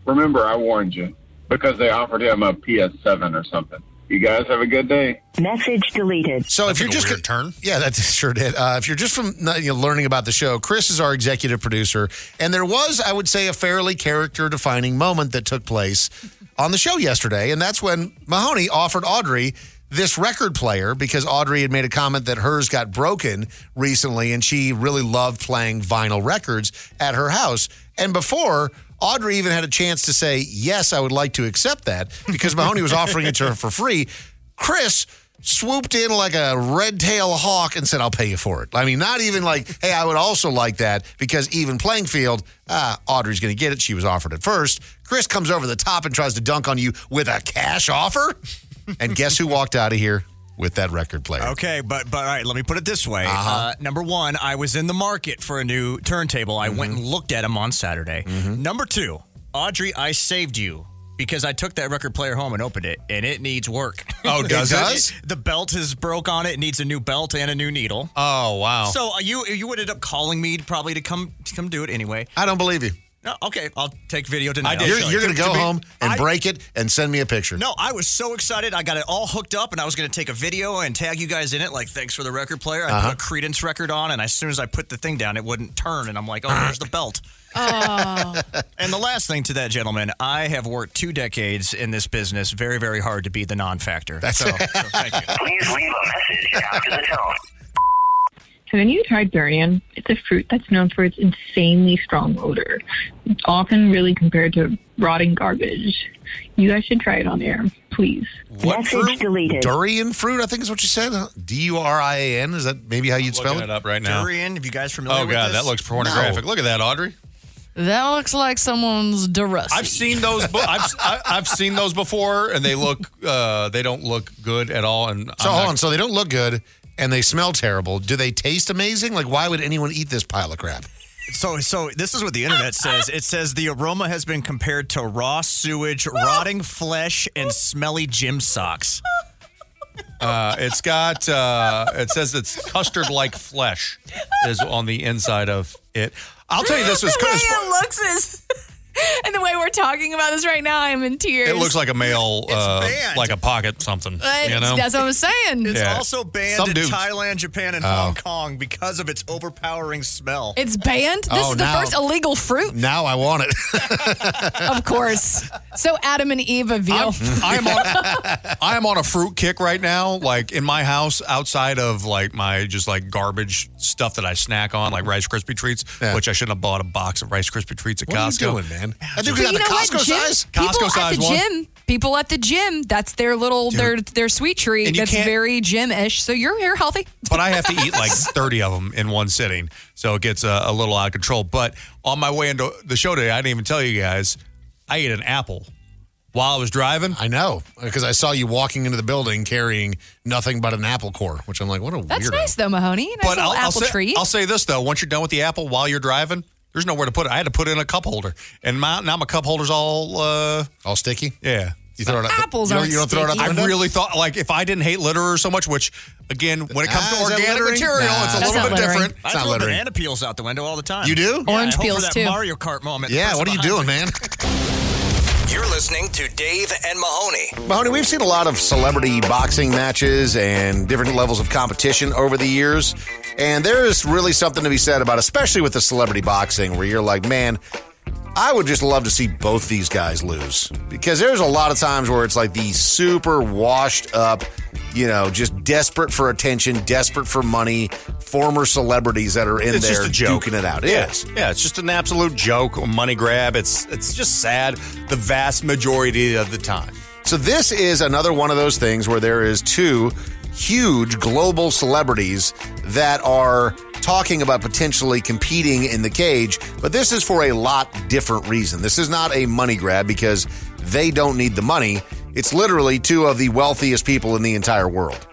remember I warned you because they offered him a PS7 or something. You guys have a good day. Message deleted. So if you're a just weird turn. yeah, that sure did. Uh, if you're just from you know, learning about the show, Chris is our executive producer, and there was, I would say, a fairly character-defining moment that took place on the show yesterday, and that's when Mahoney offered Audrey this record player because Audrey had made a comment that hers got broken recently, and she really loved playing vinyl records at her house. And before Audrey even had a chance to say, Yes, I would like to accept that because Mahoney was offering it to her for free. Chris swooped in like a red tail hawk and said, I'll pay you for it. I mean, not even like, hey, I would also like that because even playing field, ah, Audrey's going to get it. She was offered it first. Chris comes over the top and tries to dunk on you with a cash offer. and guess who walked out of here with that record player? Okay, but but all right, let me put it this way. Uh-huh. Uh, number one, I was in the market for a new turntable. I went Mm-hmm. and looked at them on Saturday. Number two, Audrey, I saved you because I took that record player home and opened it, and it needs work. Oh, does It it? does? the belt is broke on it. It needs a new belt and a new needle. Oh wow. So uh, you you ended up calling me probably to come to come do it anyway. I don't believe you. No, okay, I'll take video tonight. I I'll did. You're, show you're going to go be- home and I- break it and send me a picture. No, I was so excited. I got it all hooked up, and I was going to take a video and tag you guys in it. Like, thanks for the record player. I Uh-huh. put a Creedence record on, and as soon as I put the thing down, it wouldn't turn, and I'm like, oh, there's the belt. Oh. And the last thing to that, gentleman, I have worked two decades in this business, very, very hard to be the non-factor. That's- so, so thank you. Please leave a message after the tone. Haven't you tried durian? It's a fruit that's known for its insanely strong odor. It's often really compared to rotting garbage. You guys should try it on air, please. What Message fruit? deleted. Durian fruit, I think is what you said. D U R I A N. Is that maybe how you'd spell Looking it? it up right now. Durian, if you guys familiar Oh with god, this? that looks pornographic. Look at that, Audrey. That looks like someone's Durussi. I've seen those. Bu- I've I, I've seen those before, and they look. Uh, they don't look good at all. And So I'm hold not- on. So they don't look good and they smell terrible. Do they taste amazing? Like, why would anyone eat this pile of crap? So, so this is what the internet says. It says the aroma has been compared to raw sewage, rotting flesh, and smelly gym socks. Uh, it's got. Uh, it says it's custard-like flesh is on the inside of it. I'll tell you this was the way it looks is, and the way we're talking about this right now, I'm in tears. It looks like a male, uh, banned. like a pocket something. But you know, That's what I'm saying. It's Yeah. also banned Some in dudes- Thailand, Japan, and Oh. Hong Kong because of its overpowering smell. It's banned. This Oh, is the now- first illegal fruit, Now I want it. of course. So Adam and Eve of veal. I'm on. I am on a fruit kick right now. Like in my house, outside of like my just like garbage stuff that I snack on, like Rice Krispie treats, which I shouldn't have bought a box of Rice Krispie treats at What are you Costco. doing, man? I think we got you the know what, Costco Jim? size. People Costco at the one. gym. People at the gym. That's their little their their sweet treat. And That's can't- very gym-ish. So you're you're healthy. but I have to eat like 30 of them in one sitting. So it gets a, a little out of control. But on my way into the show today, I didn't even tell you guys, I ate an apple while I was driving. I know because I saw you walking into the building carrying nothing but an apple core, which I'm like, what a That's weirdo. nice though, Mahoney. Nice But little I'll, I'll say, treat. I'll say this though: once you're done with the apple while you're driving, there's nowhere to put it. I had to put it in a cup holder, and my, now my cup holder's all uh, all sticky. Yeah, You throw it out. Apples you don't, you don't throw it out the I window. really thought like if I didn't hate litter so much, which again, when it comes Ah, to is organic material, Nah. it's a That's little bit littering. different. I It's not throw littering. banana peels out the window all the time. You do? Yeah, Orange I hope peels, for that too. Mario Kart moment. Yeah. What are you behind doing, me. man? You're listening to Dave and Mahoney. Mahoney, we've seen a lot of celebrity boxing matches and different levels of competition over the years. And there is really something to be said about, especially with the celebrity boxing, where you're like, man, I would just love to see both these guys lose. Because there's a lot of times where it's like the super washed up, you know, just desperate for attention, desperate for money, former celebrities that are in it's there just a joke. duking it out. It yeah. is. Yeah, it's just an absolute joke, a money grab. It's it's just sad the vast majority of the time. So this is another one of those things where there is two huge global celebrities that are talking about potentially competing in the cage, but this is for a lot different reason. This is not a money grab because they don't need the money. It's literally two of the wealthiest people in the entire world.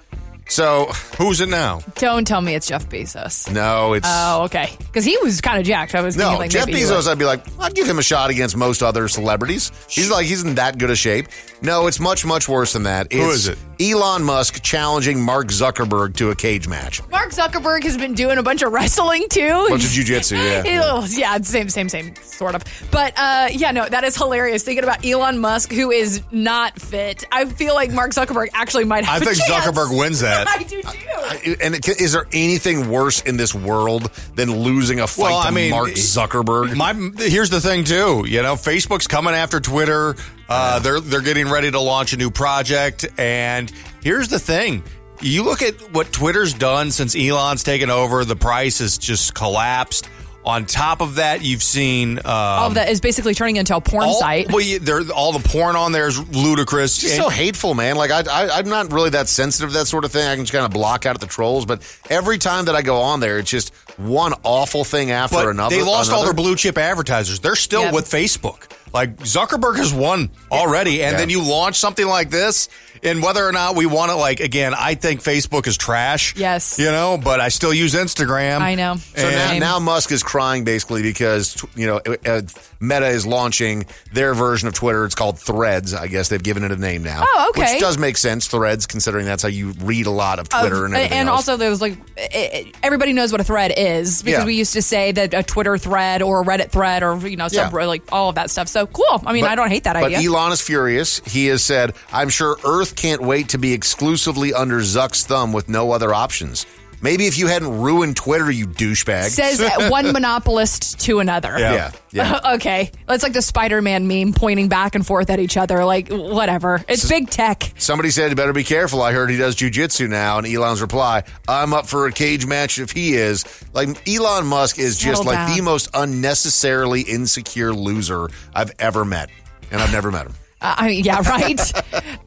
So, who's it now? Don't tell me it's Jeff Bezos. No, it's Oh, okay. Because he was kind of jacked. I was No, thinking like Jeff maybe he Bezos, was- I'd be like, I'd give him a shot against most other celebrities. He's like, he's in that good a shape. No, it's much, much worse than that. Who It's is it? Elon Musk challenging Mark Zuckerberg to a cage match. Mark Zuckerberg has been doing a bunch of wrestling too. A bunch of jujitsu, yeah. Ew, yeah, same, same, same, sort of. But uh, yeah, no, that is hilarious. Thinking about Elon Musk, who is not fit. I feel like Mark Zuckerberg actually might have. I a think chance. Zuckerberg wins that. I do too. And it, is there anything worse in this world than losing a fight Well, to I mean, Mark Zuckerberg? My here's the thing too. You know, Facebook's coming after Twitter. Uh, they're they're getting ready to launch a new project. And here's the thing: you look at what Twitter's done since Elon's taken over. The price has just collapsed. On top of that, you've seen um, All of that is basically turning into a porn all, site. Well, you, there, all the porn on there is ludicrous. It's just And- so hateful, man. Like I, I, I'm not really that sensitive to that sort of thing. I can just kind of block out the trolls. But every time that I go on there, it's just one awful thing after But another. They lost all their blue chip advertisers. They're still Yep. with Facebook. Like Zuckerberg has won already, and Yeah. then you launch something like this, and whether or not we want to, like again, I think Facebook is trash. Yes. you know, but I still use Instagram. I know. So now, now Musk is crying basically because you know uh, Meta is launching their version of Twitter. It's called Threads. I guess they've given it a name now. Oh, okay. Which does make sense. Threads, considering that's how you read a lot of Twitter and everything and else. also there's like eh, everybody knows what a thread is because Yeah. we used to say that a Twitter thread or a Reddit thread or you know some Yeah. like all of that stuff. So cool. I mean, I don't hate that idea. but. Elon is furious. He has said, "I'm sure Earth can't wait to be exclusively under Zuck's thumb with no other options." Maybe if you hadn't ruined Twitter, you douchebag. Says one monopolist to another. Yeah, yeah. okay. It's like the Spider Man meme pointing back and forth at each other. Like, whatever. It's big tech. Somebody said, "You better be careful." I heard he does jujitsu now, and Elon's reply, "I'm up for a cage match if he is." Like Elon Musk is just Settle like the most unnecessarily insecure loser I've ever met, and I've never met him. Uh, I mean, yeah, right.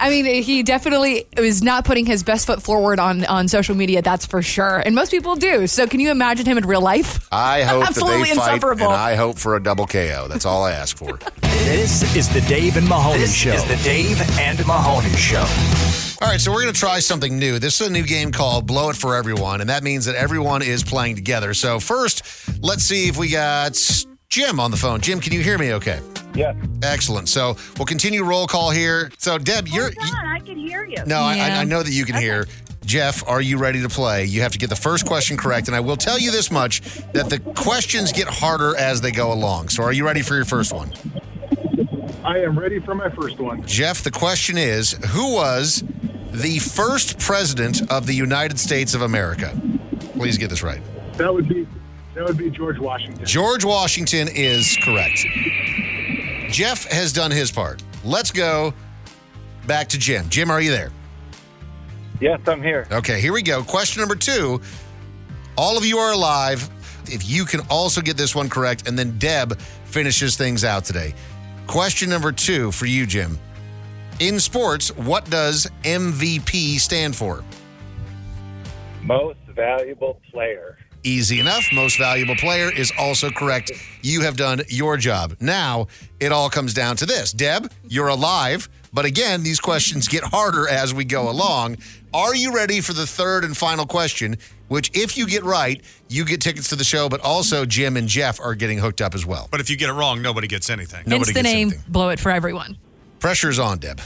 I mean, he definitely is not putting his best foot forward on, on social media, that's for sure. And most people do. So, can you imagine him in real life? I hope that Absolutely they fight, insufferable. and I hope for a double KO. That's all I ask for. This is the Dave and Mahoney This Show. is the Dave and Mahoney Show. All right, so we're going to try something new. This is a new game called Blow It for Everyone, and that means that everyone is playing together. So first, let's see if we got Jim on the phone. Jim, can you hear me okay? Yeah. Excellent. So we'll continue roll call here. So Deb, you're oh, Hold on, I can hear you. no, I, I, I know that you can hear. Jeff, are you ready to play? You have to get the first question correct, and I will tell you this much: that the questions get harder as they go along. So, are you ready for your first one? I am ready for my first one. Jeff, the question is Who was the first president of the United States of America? Please get this right. That would be that would be George Washington. George Washington is correct. Jeff has done his part. Let's go back to Jim. Jim, are you there? Yes, I'm here. Okay, here we go. Question number two. All of you are alive. If you can also get this one correct, and then Deb finishes things out today. Question number two for you, Jim. In sports, what does MVP stand for? Most valuable player. Easy enough. Most valuable player is also correct. You have done your job. Now it all comes down to this. Deb, you're alive. But again, these questions get harder as we go along. Are you ready for the third and final question? Which, if you get right, you get tickets to the show, but also Jim and Jeff are getting hooked up as well. But if you get it wrong, nobody gets anything. Hence the name, blow it for everyone. Pressure's on, Deb.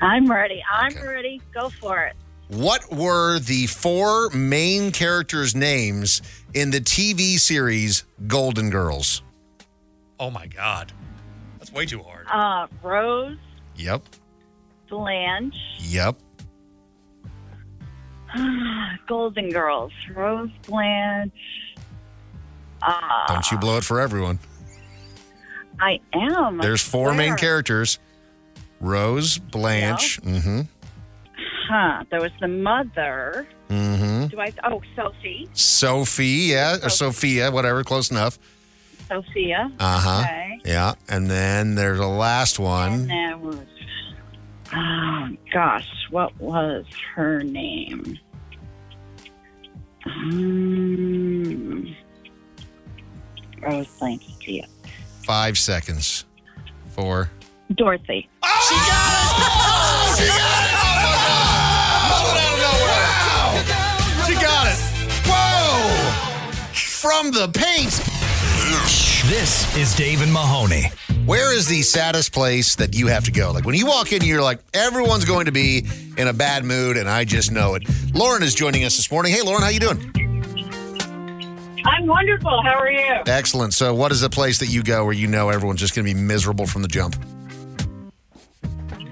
I'm ready. I'm ready. Go for it. What were the four main characters' names in the TV series Golden Girls? Oh my God. That's way too hard. Uh, Rose, Yep. Blanche, Yep. Golden Girls, Rose, Blanche. Uh, Don't you blow it for everyone. I am. There's four main characters Rose, Blanche. Mm hmm. Huh. There was the mother. Mm hmm. Do I? Oh, Sophie. Sophie, yeah, or Sophia, whatever, close enough. Sophia. Uh huh. Okay. Yeah, and then there's a last And one. there was. Oh gosh, what was her name? Um, Rose Blanche. Sophia. Five seconds. Four. Dorothy. She She got it. Whoa! From the paint. This is Dave and Mahoney. Where is the saddest place that you have to go? Like when you walk in, you're like, everyone's going to be in a bad mood, and I just know it. Lauren is joining us this morning. Hey, Lauren, how you doing? I'm wonderful. How are you? Excellent. So, what is the place that you go where you know everyone's just going to be miserable from the jump?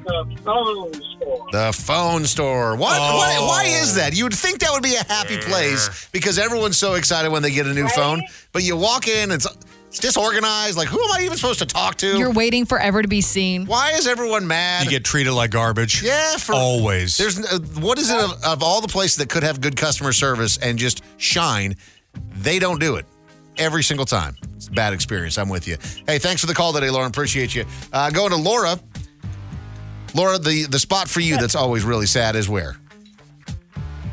The phone store. The phone store. What? Why, why is that? You would think that would be a happy place because everyone's so excited when they get a new phone. But you walk in, it's it's disorganized. Like, who am I even supposed to talk to? You're waiting forever to be seen. Why is everyone mad? You get treated like garbage. Yeah, for always. There's uh, what is it of, of all the places that could have good customer service and just shine? They don't do it every single time. It's a bad experience. I'm with you. Hey, thanks for the call today, Lauren. Appreciate you. Uh, going to Laura. Laura, the the spot for you that's always really sad is where?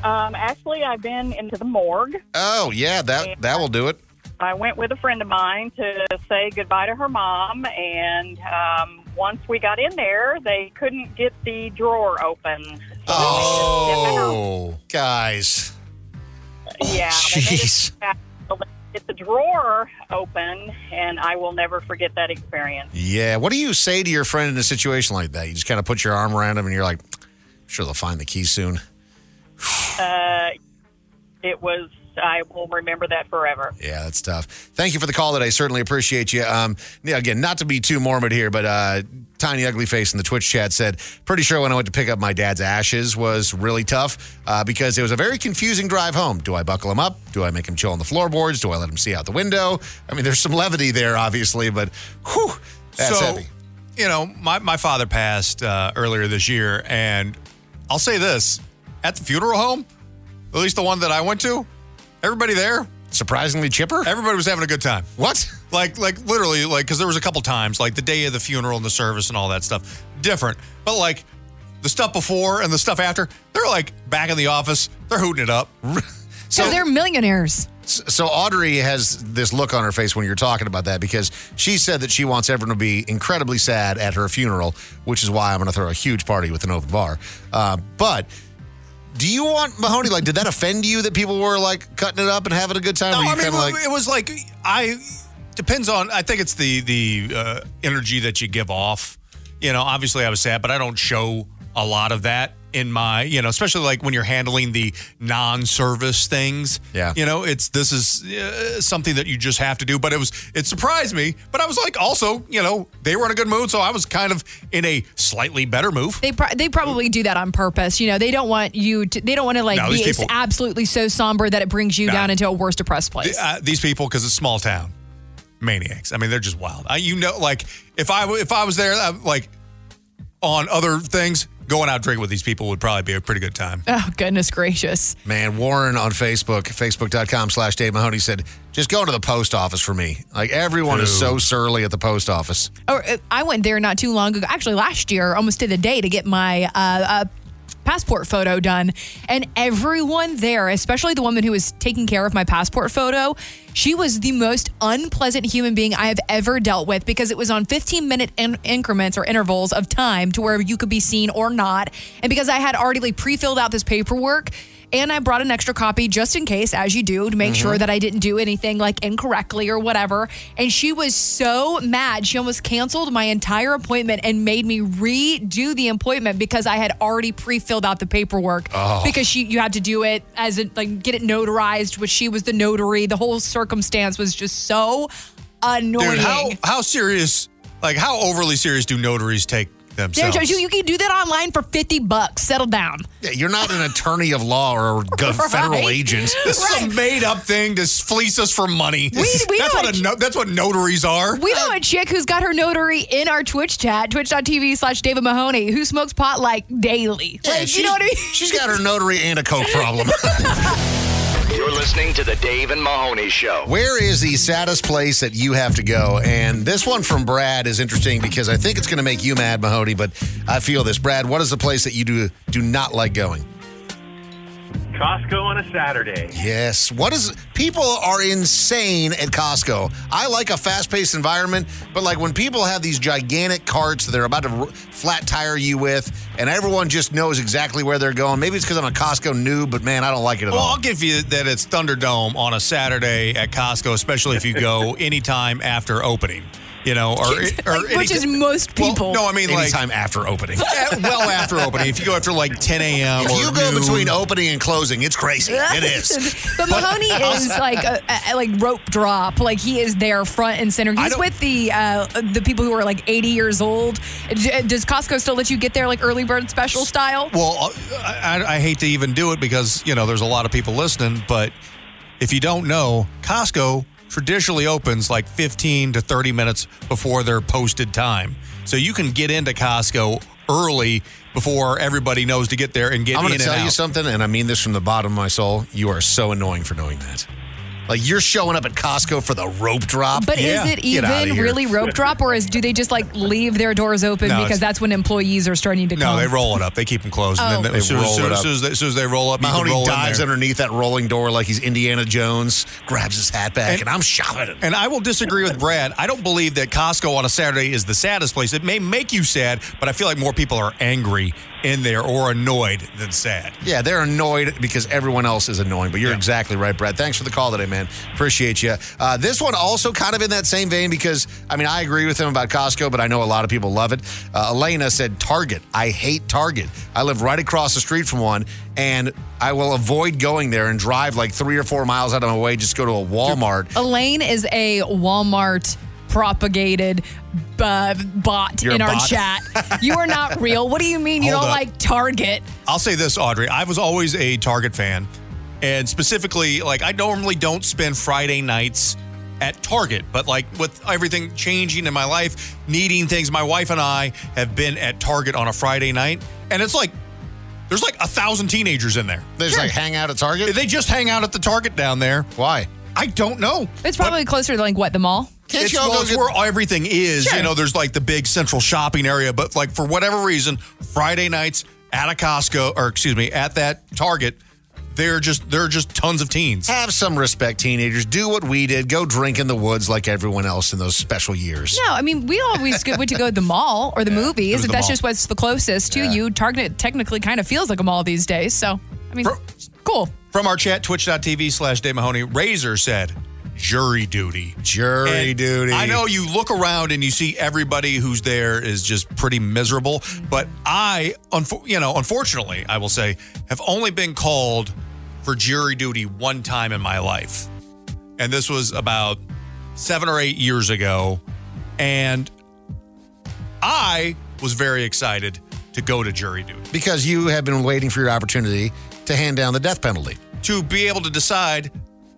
Um, actually, I've been into the morgue. Oh yeah, that that will do it. I went with a friend of mine to say goodbye to her mom, and um, once we got in there, they couldn't get the drawer open. Oh, guys. Yeah, they made Jeez. The drawer open, and I will never forget that experience. Yeah. What do you say to your friend in a situation like that? You just kind of put your arm around him and you're like, sure they'll find the key soon. Uh, it was. I will remember that forever. Yeah, that's tough. Thank you for the call today. Certainly appreciate you. Um, yeah, again, not to be too morbid here, but uh, Tiny Ugly Face in the Twitch chat said, pretty sure when I went to pick up my dad's ashes was really tough uh, because it was a very confusing drive home. Do I buckle him up? Do I make him chill on the floorboards? Do I let him see out the window? I mean, there's some levity there, obviously, but whew, that's so, heavy. you know, my, my father passed uh, earlier this year, and I'll say this at the funeral home, at least the one that I went to, everybody there surprisingly chipper. Everybody was having a good time. What? Like, like literally, like because there was a couple times, like the day of the funeral and the service and all that stuff, different. But like the stuff before and the stuff after, they're like back in the office, they're hooting it up. So they're millionaires. So Audrey has this look on her face when you're talking about that because she said that she wants everyone to be incredibly sad at her funeral, which is why I'm going to throw a huge party with an open bar. Uh, but do you want Mahoney? Like, did that offend you that people were like cutting it up and having a good time? No, I mean, like, it was like I depends on. I think it's the the uh, energy that you give off. You know, obviously I was sad, but I don't show a lot of that in my. You know, especially like when you're handling the non-service things. Yeah. You know, it's this is uh, something that you just have to do. But it was it surprised me. But I was like, also, you know, they were in a good mood, so I was kind of in a slightly better mood. They pro- they probably do that on purpose. You know, they don't want you to. They don't want to like No, be people- absolutely so somber that it brings you No. down into a worse depressed place. uh, these people because it's small town maniacs. I mean, they're just wild. I, you know, like if I w- if I was there, uh, like on other things, going out drinking with these people would probably be a pretty good time. oh goodness gracious! Man, Warren on Facebook, facebook.com slash Dave Mahoney said, just go to the post office for me. Like everyone is so surly at the post office. Or uh, I went there not too long ago, actually last year, almost to the day, to get my uh, uh, passport photo done. And everyone there, especially the woman who was taking care of my passport photo, she was the most unpleasant human being I have ever dealt with because it was on 15 minute in- increments or intervals of time to where you could be seen or not. And because I had already like pre-filled out this paperwork. And I brought an extra copy just in case, as you do, to make sure mm-hmm. that I didn't do anything like incorrectly or whatever. And she was so mad. She almost canceled my entire appointment and made me redo the appointment because I had already pre-filled out the paperwork. Oh. Because she you had to do it as a, like get it notarized, which she was the notary. The whole circumstance was just so annoying. Dude, how how serious? Like how overly serious do notaries take Themselves? you, you can do that online for 50 bucks. Settle down. Yeah, you're not an attorney of law or a go- federal agent. This is a made up thing to fleece us for money. we that's know what a no, that's what notaries are. We know a chick who's got her notary in our Twitch chat, twitch.tv slash David Mahoney, who smokes pot like daily. Yeah, like, you know what I mean? She's got her notary and a coke problem. You're listening to the Dave and Mahoney Show. Where is the saddest place that you have to go? And this one from Brad is interesting because I think it's going to make you mad, Mahoney. But I feel this, Brad. What is the place that you do do not like going? Costco on a Saturday. Yes. What is people are insane at Costco. I like a fast-paced environment, but like when people have these gigantic carts that they're about to r- flat tire you with, and everyone just knows exactly where they're going. Maybe it's because I'm a Costco noob, but man, I don't like it at Well, all. I'll give you that it's Thunderdome on a Saturday at Costco, especially if you go anytime after opening. You know, or, or Like, which is anytime- most Well, people. no, I mean like Anytime after opening. Yeah, well after opening. If you go after like 10 a.m. If or you go noon- between opening and closing, it's crazy. It is. But Mahoney is like a, a- like rope drop. Like he is there front and center. He's with the uh, the people who are like 80 years old. Does Costco still let you get there like early bird special style? Well, I, I- I hate to even do it because you know there's a lot of people listening. But if you don't know, Costco traditionally opens like 15 to 30 minutes before their posted time, so you can get into Costco early before everybody knows to get there and get I'm in going to tell you something, and I mean this from the bottom of my soul. You are so annoying for knowing that. Like you're showing up at Costco for the rope drop. But is it even really rope drop, or is do they just like leave their doors open No, because that's when employees are starting to No, come? they roll it up. They keep them closed. And Oh. then They as soon, as, soon, it as, up. soon as they, as soon as they roll up, you Mahoney can roll dives in underneath that rolling door like he's Indiana Jones, grabs his hat back, and, I'm shopping. And I will disagree with Brad. I don't believe that Costco on a Saturday is the saddest place. It may make you sad, but I feel like more people are angry in there or annoyed than sad. Yeah, they're annoyed because everyone else is annoying. But you're exactly right, Brad. Thanks for the call today, man. Appreciate you. Uh, this one also kind of in that same vein because I mean I agree with him about Costco, but I know a lot of people love it. Uh, Elena said Target. I hate Target. I live right across the street from one, and I will avoid going there and drive like three or four miles out of my way just go to a Walmart. Elaine is a Walmart propagated uh, bot You're in our bot? chat. You are not real. What do you mean you Hold don't up. like Target? I'll say this, Audrey. I was always a Target fan. And specifically, like, I normally don't spend Friday nights at Target, but like with everything changing in my life, needing things, my wife and I have been at Target on a Friday night. And it's like, there's like a thousand teenagers in there. They just like hang out at Target. They just hang out at the Target down there. Why? I don't know. It's probably closer to like what the mall. It's, well, it's where everything is. Sure. You know, there's like the big central shopping area, but like for whatever reason, Friday nights at a Costco or excuse me, at that Target, they're just they're just tons of teens. Have some respect, teenagers. Do what we did. Go drink in the woods like everyone else in those special years. No, I mean we always went to go to the mall or the it movies. was If the that's mall. just what's the closest to you. Target technically kind of feels like a mall these days. So I mean, cool. From our chat, twitch.tv slash Dave Mahoney, Razor said, jury duty. Jury And duty. I know you look around and you see everybody who's there is just pretty miserable, but I, you know, unfortunately, I will say, have only been called for jury duty one time in my life, and this was about seven or eight years ago, and I was very excited to go to jury duty Because you have been waiting for your opportunity to hand down the death penalty. to be able to decide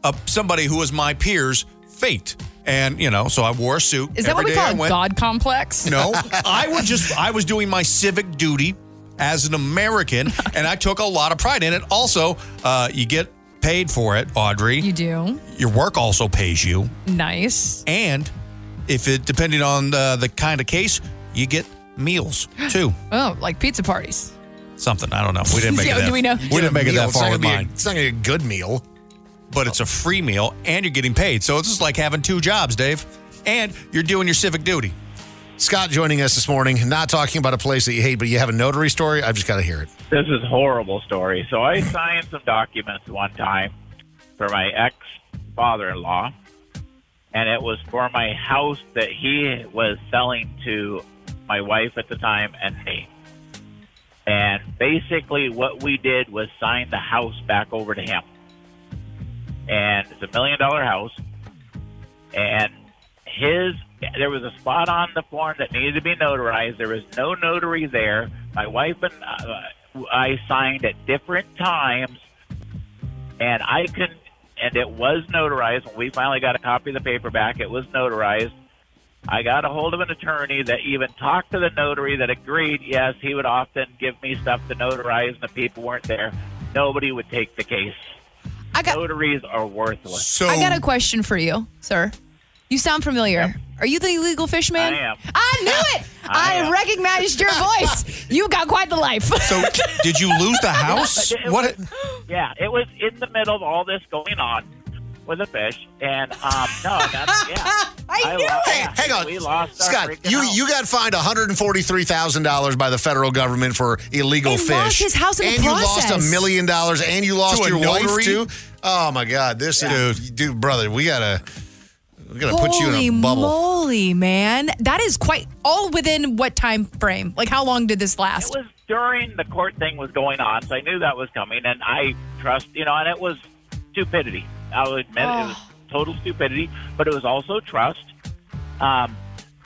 uh, somebody who was my peer's fate. And, you know, so I wore a suit. Is that what we call I a went- God complex? No, I would just, I was doing my civic duty as an American, and I took a lot of pride in it. Also, uh, you get paid for it, Audrey. You do. Your work also pays you. Nice. And if it, depending on the, the kind of case, you get meals too. Oh, like pizza parties. Something. I don't know. We didn't make Yeah, it that do we know? We didn't make it Meal. that It's not far gonna with be a- mine. It's not going to be a good meal. But it's a free meal and you're getting paid. So it's just like having two jobs, Dave. And you're doing your civic duty. Scott joining us this morning, not talking about a place that you hate, but you have a notary story. I've just got to hear it. This is a horrible story. So I signed some documents one time for my ex father in law, and it was for my house that he was selling to my wife at the time and me. And basically, what we did was sign the house back over to him. And it's a million dollar house. And his, there was a spot on the form that needed to be notarized. There was no notary there. My wife and uh, I signed at different times. And I couldn't, and it was notarized. When we finally got a copy of the paper back, it was notarized. I got a hold of an attorney that even talked to the notary that agreed, yes, he would often give me stuff to notarize, and the people weren't there. Nobody would take the case. Notaries are worthless. So I got a question for you, sir. You sound familiar. Are you the illegal fish man? I am. I knew it. I I, recognized your voice. You got quite the life. So did you lose the house? But it What? was- yeah, it was in the middle of all this going on with a fish, and um, no, that's yeah. I knew Hey, hang on, We lost Scott. freaking You house. you got fined one hundred and forty three thousand dollars by the federal government for illegal And fish. lost his house in the and you lost a million dollars, and you lost To a your wife too. Oh my God, this is dude, brother. We gotta we gotta put you in a bubble. moly, man! That is quite all within what time frame? Like, how long did this last? It was during the court thing was going on, so I knew that was coming, and I trust, you know, and it was stupidity. I will admit it was total stupidity, but it was also trust. Um,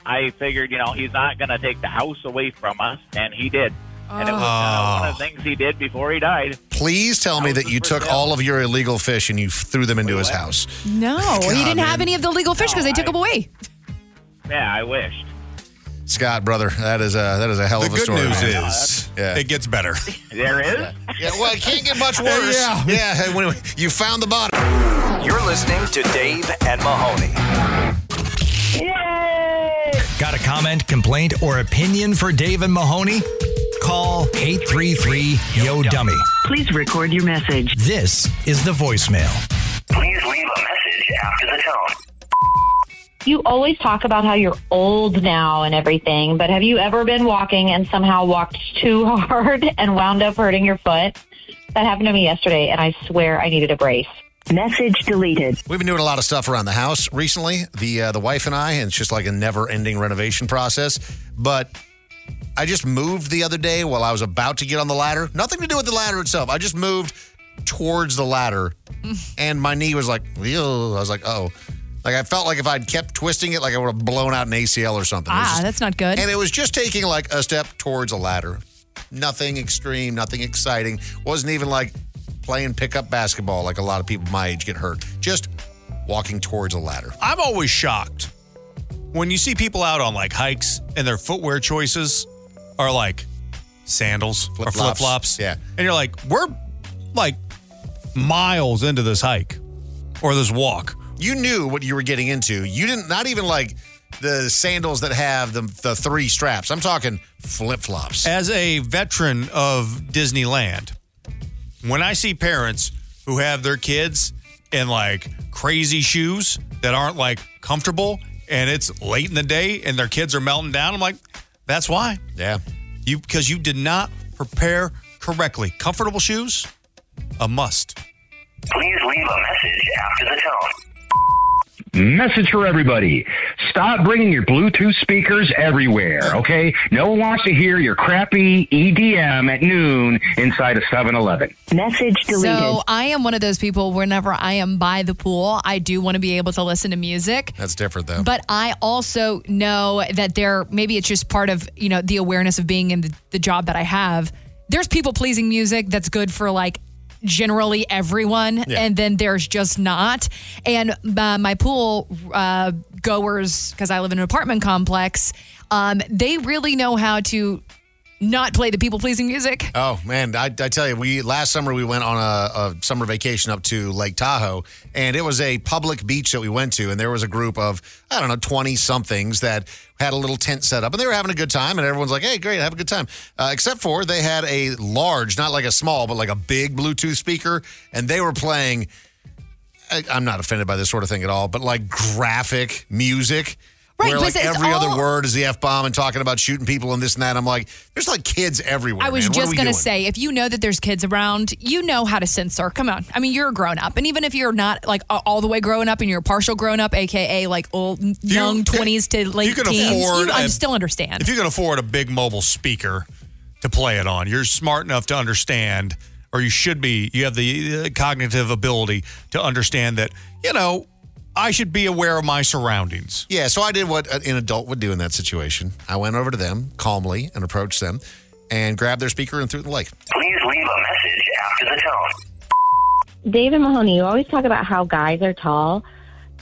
I figured, you know, he's not going to take the house away from us, and he did. And it was uh, one of the things he did before he died. Please tell me that you took sale. all of your illegal fish and you threw them into his house. No, he didn't have any of the legal fish because they took them away. Yeah, I wished. Scott, brother, that is a that is a hell The of a good story. news man. is Yeah. it gets better. There is. Yeah, well, it can't get much worse. Yeah. yeah. When you found the bottom. You're listening to Dave and Mahoney. Got a comment, complaint, or opinion for Dave and Mahoney? Call 833 Yo Dummy. Please record your message. This is the voicemail. Please leave a message after the tone. You always talk about how you're old now and everything, but have you ever been walking and somehow walked too hard and wound up hurting your foot? That happened to me yesterday, and I swear I needed a brace. Message deleted. We've been doing a lot of stuff around the house recently. The uh, the wife and I, and it's just like a never ending renovation process. But I just moved the other day while I was about to get on the ladder. Nothing to do with the ladder itself. I just moved towards the ladder, and my knee was like, "Ew." I was like, oh. Like I felt like if I'd kept twisting it, like I would have blown out an ACL or something. Ah, just- that's not good. and it was just taking like a step towards a ladder. Nothing extreme, nothing exciting. Wasn't even like playing pickup basketball like a lot of people my age get hurt. Just walking towards a ladder. I'm always shocked when you see people out on like hikes and their footwear choices are like sandals or Flip-flops. flip flops. Yeah. And you're like, we're like miles into this hike or this walk. You knew what you were getting into. You didn't not even like the sandals that have the the three straps. I'm talking flip flops. As a veteran of Disneyland, when I see parents who have their kids in like crazy shoes that aren't like comfortable and it's late in the day and their kids are melting down, I'm like, that's why. Yeah. You because you did not prepare correctly. Comfortable shoes, a must. Please leave a message after the tone. Message for everybody. Stop bringing your Bluetooth speakers everywhere, okay? No one wants to hear your crappy EDM at noon inside a 7 Eleven. Message deleted. So I am one of those people. Whenever I am by the pool, I do want to be able to listen to music. That's different though. But I also know that there maybe it's just part of you know the awareness of being in the, the job that I have. There's people pleasing music that's good for like generally everyone, Yeah. and then there's just not. And uh, my pool uh, goers, because I live in an apartment complex, um, they really know how to not play the people pleasing music. Oh man, I, I tell you, we last summer we went on a, a summer vacation up to Lake Tahoe, and it was a public beach that we went to, and there was a group of I don't know twenty somethings that had a little tent set up, and they were having a good time, and everyone's like, "Hey, great, have a good time." Uh, except for they had a large, not like a small, but like a big Bluetooth speaker, and they were playing. I, I'm not offended by this sort of thing at all, but like graphic music. Right, where like every all- other word is the f bomb and talking about shooting people and this and that. I'm like, there's like kids everywhere. I was man. Just going to doing? say, if you know that there's kids around, you know how to censor. Come on. I mean, you're a grown up. And even if you're not like all the way grown up and you're a partial grown up, AKA like old, young 20s to late you can teens, afford you, I a- still understand. If you can afford a big mobile speaker to play it on, you're smart enough to understand, or you should be. You have the uh, cognitive ability to understand that you know I should be aware of my surroundings. Yeah, so I did what an adult would do in that situation. I went over to them calmly and approached them and grabbed their speaker and threw it in the lake. Please leave a message after the tone. David Mahoney, you always talk about how guys are tall,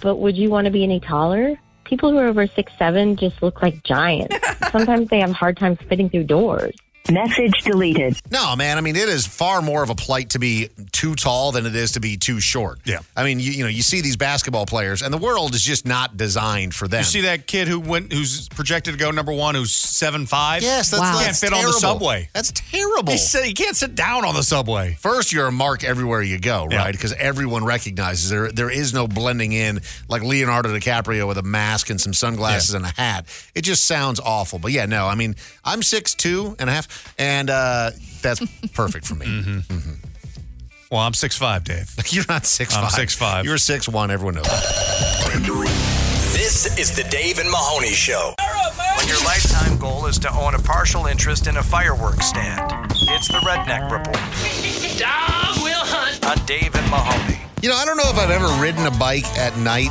but would you want to be any taller? People who are over six seven just look like giants. Sometimes they have a hard time fitting through doors. Message deleted. No, man. I mean, it is far more of a plight to be too tall than it is to be too short. Yeah. I mean, you, you know, you see these basketball players, and the world is just not designed for them. You see that kid who went, who's projected to go number one, who's seven five. Yes, that's, can't that's fit terrible. on the subway. That's terrible. He said he can't sit down on the subway. First, you're a mark everywhere you go, right? Because everyone recognizes there. There is no blending in like Leonardo DiCaprio with a mask and some sunglasses and a hat. It just sounds awful. But yeah, no. I mean, I'm six two and a half, and uh, that's perfect for me. Mm-hmm. Well, I'm six five, Dave. You're not six I'm five. 6'5". You're six one. Everyone knows. This is the Dave and Mahoney Show. When your lifetime goal is to own a partial interest in a fireworks stand, it's the Redneck Report Dog will hunt. on Dave and Mahoney. You know, I don't know if I've ever ridden a bike at night.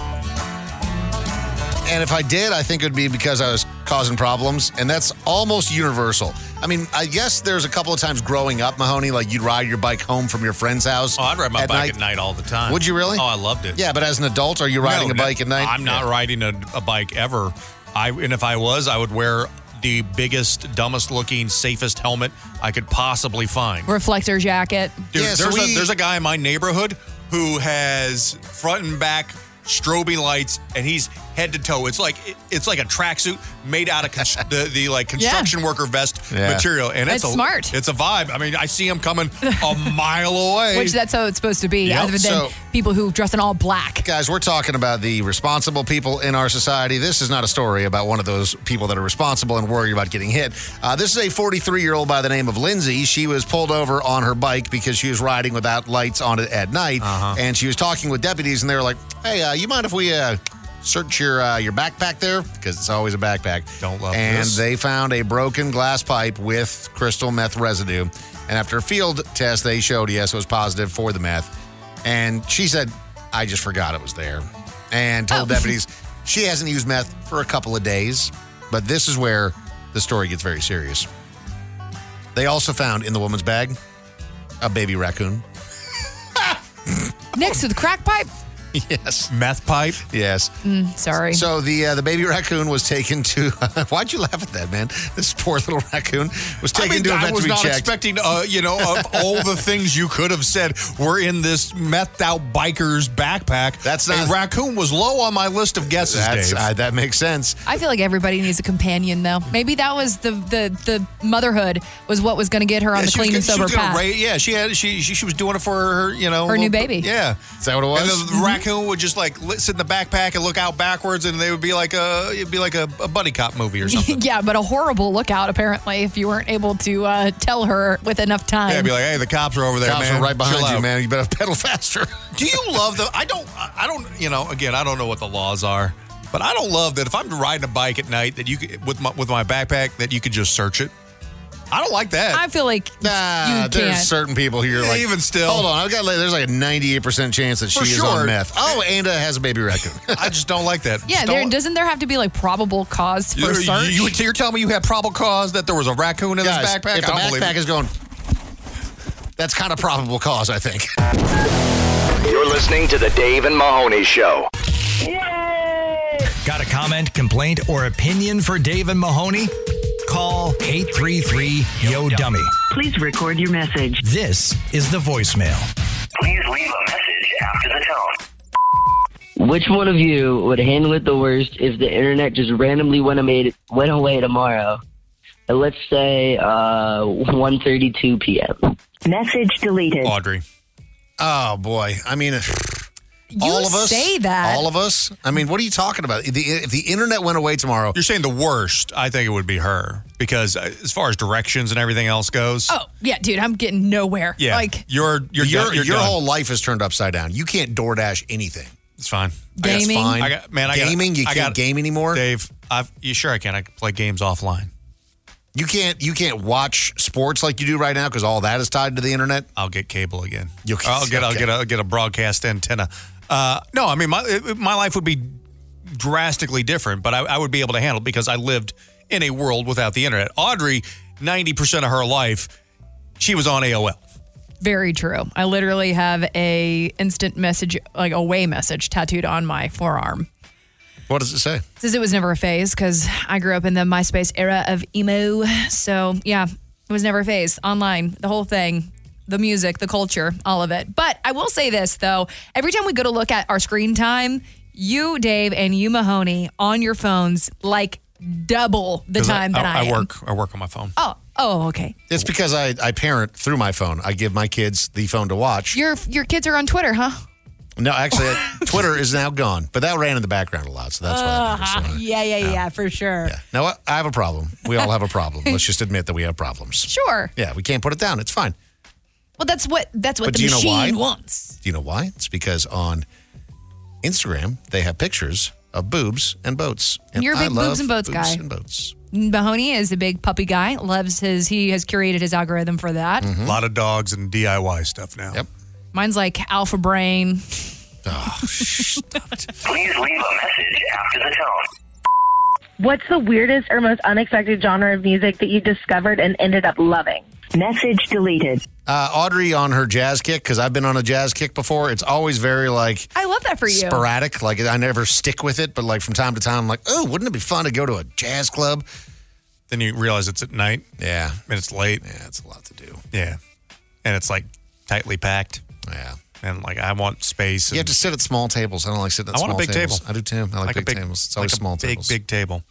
And if I did, I think it would be because I was causing problems. And that's almost universal. I mean, I guess there's a couple of times growing up, Mahoney, like you'd ride your bike home from your friend's house. Oh, I'd ride my at bike night. at night all the time. Would you really? Oh, I loved it. Yeah, but as an adult, are you riding No, a no, bike at night? I'm not riding a, a bike ever. I and if I was, I would wear the biggest, dumbest looking, safest helmet I could possibly find. Reflector jacket. Dude, Yeah, so there's, we- a, there's a guy in my neighborhood who has front and back strobing lights, and he's head to toe. It's like it's like a tracksuit made out of cons- the, the like construction worker vest Yeah. material, and it's, It's a, smart. It's a vibe. I mean, I see him coming a mile away. Which that's how it's supposed to be, Yep. other than So- people who dress in all black. Guys, we're talking about the responsible people in our society. This is not a story about one of those people that are responsible and worried about getting hit. Uh, this is a 43 year old by the name of Lindsay. She was pulled over on her bike because she was riding without lights on it at night. And she was talking with deputies, and they were like, hey, uh, you mind if we. Uh, Search your uh, your backpack there because it's always a backpack. Don't love And this. they found a broken glass pipe with crystal meth residue. And after a field test, they showed yes, it was positive for the meth. And she said, I just forgot it was there. And told Oh. deputies she hasn't used meth for a couple of days. But this is where the story gets very serious. They also found in the woman's bag a baby raccoon. Next to the crack pipe. Yes. Meth pipe. Yes. Mm, sorry. So the uh, the baby raccoon was taken to. why'd you laugh at that, man? This poor little raccoon was I taken mean, to a I vet was to be not checked. expecting, uh, you know, of all the things you could have said were in this methed out biker's backpack. That's not- a raccoon was low on my list of guesses, That's, Dave. uh, that makes sense. I feel like everybody needs a companion, though. Maybe that was the the, the motherhood was what was going to get her on Yeah, the she was clean and gonna- she sober path. ra- yeah, she had she, she she was doing it for her, you know, Her new baby. Yeah, Is that what it was? And the, the raccoon would just like sit in the backpack and look out backwards, and they would be like a it'd be like a, a buddy cop movie or something. yeah, but a horrible lookout apparently if you weren't able to uh, tell her with enough time. Yeah, I'd be like, hey, the cops are over there, Cops man. are right behind Chill you, out. man. You better pedal faster. Do you love the? I don't. I don't. You know, again, I don't know what the laws are, but I don't love that if I'm riding a bike at night that you could, with my with my backpack that you could just search it. I don't like that. I feel like Nah, you there's can't. certain people here like even still. Hold on, I've got like, there's like a 98 percent chance that she For is sure. on meth. Oh, and uh, has a baby raccoon. I just don't like that. yeah, Just there, don't- doesn't there have to be like probable cause for you, search? you, you're telling me you had probable cause that there was a raccoon in Guys, this backpack? if the I don't believe backpack it. is going, that's kind of probable cause, I think. You're listening to the Dave and Mahoney Show. Yay! Got a comment, complaint, or opinion for Dave and Mahoney? Call 833 Yo Dummy. Please record your message. This is the voicemail. Please leave a message after the tone. Which one of you would handle it the worst if the internet just randomly went away, went away tomorrow? Uh, let's say uh, 1.32 p.m. Message deleted. Audrey. Oh boy, I mean, You all of us say that. All of us. I mean, what are you talking about? The, if the internet went away tomorrow, You're saying the worst. I think it would be her because uh, as far as directions and everything else goes, oh yeah, dude, I'm getting nowhere. yeah, like you're you're your done- you're your done. whole life is turned upside down. You can't DoorDash anything. It's fine. That's Gaming? fine. I got man. I got- gaming. you I can't got- game anymore. Dave, I've you sure I can? I can play games offline. You can't. You can't watch sports like you do right now because all that is tied to the internet. I'll get cable again. You'll- I'll get I'll okay. get a, I'll get a broadcast antenna. Uh, no, I mean my my life would be drastically different, but I, I would be able to handle it because I lived in a world without the internet. Audrey, ninety percent of her life, she was on AOL. very true. I literally have a instant message, like away message, tattooed on my forearm. What does it say? Says it was never a phase because I grew up in the MySpace era of emo. So yeah, it was never a phase. Online, the whole thing, the music, the culture, all of it. But I will say this though: every time we go to look at our screen time, you, Dave, and you, Mahoney, on your phones, like double the time that I, I, am. work I work on my phone. Oh, oh, okay. It's because I, I parent through my phone. I give my kids the phone to watch. Your your kids are on Twitter, huh? No, actually, Twitter is now gone, but that ran in the background a lot, so that's why. I never saw it. Uh, yeah, yeah, yeah, for sure. Yeah. Now what? I have a problem. We all have a problem. Let's just admit that we have problems. Sure. Yeah, we can't put it down. It's fine. Well, that's what that's what But the do you know machine why? wants. Do you know why? It's because on Instagram they have pictures of boobs and boats. And You're a I big love boobs and boats guy. and boats. Mahoney is a big puppy guy. Loves his. He has curated his algorithm for that. A lot of dogs and DIY stuff now. Yep. Mine's like Alpha Brain. Oh, Please leave a message after the tone. What's the weirdest or most unexpected genre of music that you discovered and ended up loving? Message deleted. Uh, Audrey on her jazz kick because I've been on a jazz kick before. It's always very like I love that for you. sporadic. Like I never stick with it, but like from time to time, I'm like, oh, wouldn't it be fun to go to a jazz club? Then you realize it's at night Yeah, and it's late. yeah, it's a lot to do. Yeah, and it's like tightly packed, Yeah, and like I want space. you have to sit at small tables. I don't like sitting at I want small a big tables. table. I do too. I like, a big, tables. It's like always a small big, tables. big big table.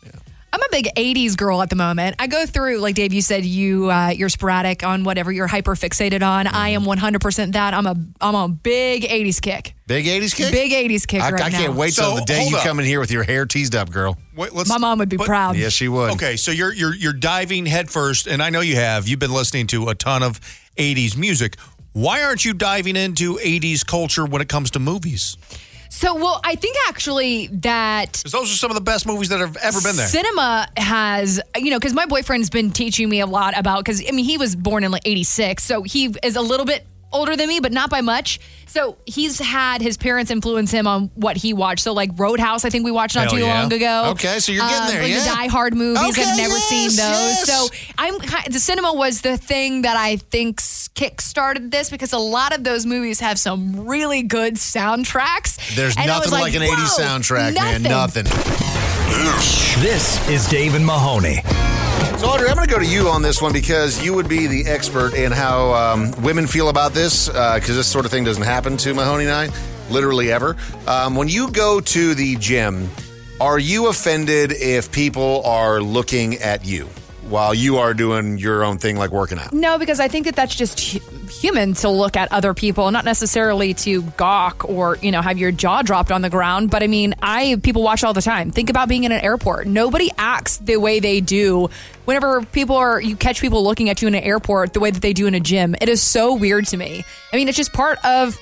I'm a big '80s girl at the moment. I go through, like Dave, you said you uh, you're sporadic on whatever you're hyper fixated on. I am 100 percent that. I'm a I'm a big '80s kick. Big 80s kick? Big 80s kick I, right I can't now. wait till So, the day you up. come in here with your hair teased up, girl. Wait, let's, My mom would be but- proud. Yes, she would. Okay, so you're you're you're diving headfirst, and I know you have. You've been listening to a ton of '80s music. Why aren't you diving into '80s culture when it comes to movies? So, well, I think actually that Because those are some of the best movies that have ever been there. Cinema has, you know, because my boyfriend's been teaching me a lot about, because I mean, he was born in like 86, so he is a little bit older than me, but not by much. So he's had his parents influence him on what he watched. So, like Roadhouse, I think we watched not Hell too yeah. long ago. Okay, so you're getting Um, there, Like yeah. the Die Hard movies, Okay, I've never yes, seen those. yes. So I'm the cinema was the thing that I think kick started this because a lot of those movies have some really good soundtracks. There's And nothing like, an 80s whoa, soundtrack, man. Nothing. This is Dave and Mahoney. So, Audrey, I'm going to go to you on this one because you would be the expert in how um, women feel about this, because this sort of thing doesn't happen to Mahoney and I, literally ever. Um, when you go to the gym, are you offended if people are looking at you while you are doing your own thing, like working out? No, because I think that that's just hu- human to look at other people, not necessarily to gawk or, you know, have your jaw dropped on the ground. But I mean, I people watch all the time. Think about being in an airport. Nobody acts the way they do whenever people are you catch people looking at you in an airport the way that they do in a gym. It is so weird to me. I mean, it's just part of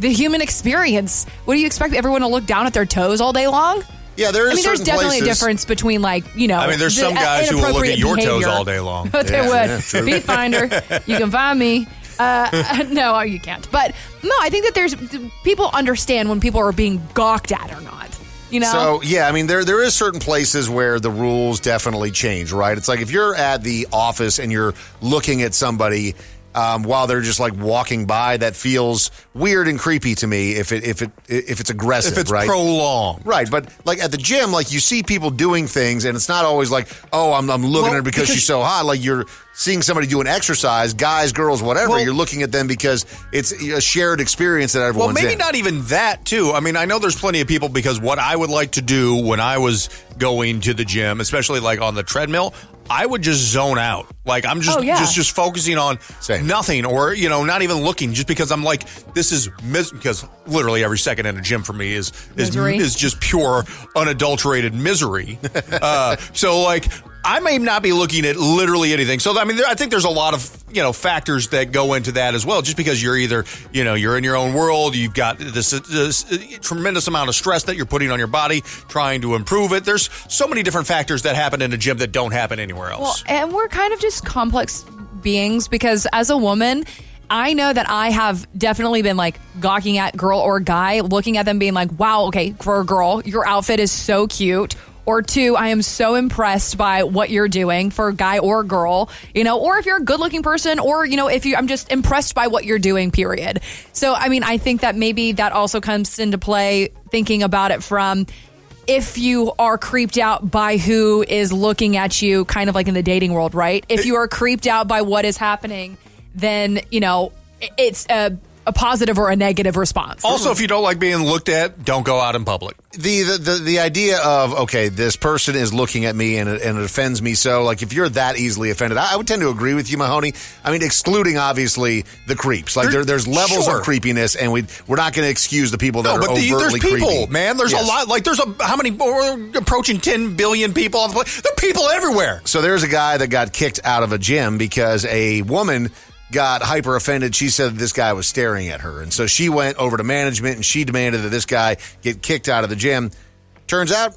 the human experience. What do you expect everyone to look down at their toes all day long? Yeah, there is I mean, there's definitely a difference between like you know. I mean, there's the, some guys who will look at your toes all day long. But they Yeah, would. yeah, true. Finder, you can find me. Uh, no, you can't. But no, I think that there's people understand when people are being gawked at or not. You know. So yeah, I mean there there is certain places where the rules definitely change, right? It's like if you're at the office and you're looking at somebody um, while they're just like walking by, that feels weird and creepy to me. If it if it if it's aggressive, If it's right? prolonged. right? But like at the gym, like you see people doing things, and it's not always like, oh, I'm I'm looking Well, at her because, because- she's so hot. Like you're seeing somebody do an exercise, guys, girls, whatever. Well- you're looking at them because it's a shared experience that everyone's Well, maybe in. not even that, too. I mean, I know there's plenty of people because what I would like to do when I was going to the gym, especially like on the treadmill, I would just zone out. Like I'm just Oh, yeah. just just focusing on nothing, or you know, not even looking, just because I'm like, this is mis- because literally every second in a gym for me is is Misery. is just pure unadulterated misery. uh, so like. I may not be looking at literally anything. So I mean, I think there's a lot of you know factors that go into that as well. Just because you're either you know you're in your own world, you've got this, this tremendous amount of stress that you're putting on your body, trying to improve it. There's so many different factors that happen in a gym that don't happen anywhere else. Well, and we're kind of just complex beings because as a woman, I know that I have definitely been like gawking at girl or guy, looking at them being like, wow, okay, for a girl, your outfit is so cute. Or two, I am so impressed by what you're doing for a guy or girl, you know, or if you're a good looking person, or, you know, if you, I'm just impressed by what you're doing, period. So, I mean, I think that maybe that also comes into play thinking about it from, if you are creeped out by who is looking at you, kind of like in the dating world, right? If you are creeped out by what is happening, then, you know, it's a, a positive or a negative response. Also, if you don't like being looked at, don't go out in public. the, the the the idea of okay, this person is looking at me and it, and it offends me. So, like, if you're that easily offended, I, I would tend to agree with you, Mahoney. I mean, excluding obviously the creeps. Like, there, there's levels Sure. of creepiness, and we we're not going to excuse the people that No, are but the, there's people, creepy. man. There's Yes. a lot. Like, there's a how many? Oh, we're approaching 10 billion people on the planet. There are people everywhere. So there's a guy that got kicked out of a gym because a woman got hyper offended. She said this guy was staring at her. And so she went over to management and she demanded that this guy get kicked out of the gym. Turns out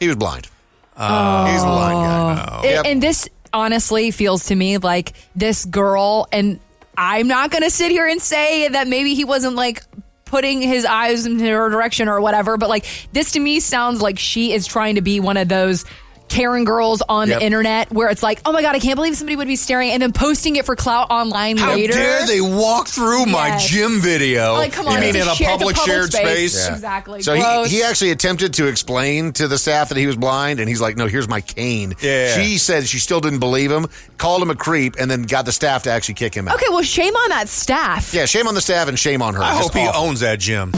he was blind. Oh. He's a blind guy. And- And this honestly feels to me like this girl, and I'm not going to sit here and say that maybe he wasn't like putting his eyes in her direction or whatever, but like this to me sounds like she is trying to be one of those. Karen girls on Yep. the internet where it's like, oh my God, I can't believe somebody would be staring and then posting it for clout online How later. dare they walk through my gym video? Like, come on, You mean in a share- it's a public, public shared space. space? Yeah. Exactly. So he, Gross. he actually attempted to explain to the staff that he was blind, and he's like, "No, here's my cane." Yeah. She said she still didn't believe him, called him a creep, and then got the staff to actually kick him out. Okay, well, shame on that staff. Yeah, shame on the staff and shame on her. I Just hope he awful. owns that gym.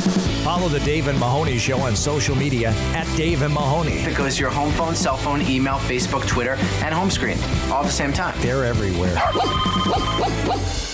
Follow the Dave and Mahoney Show on social media at Dave and Mahoney. Because your home phone, cell phone, email, Facebook, Twitter, and home screen all at the same time. They're everywhere.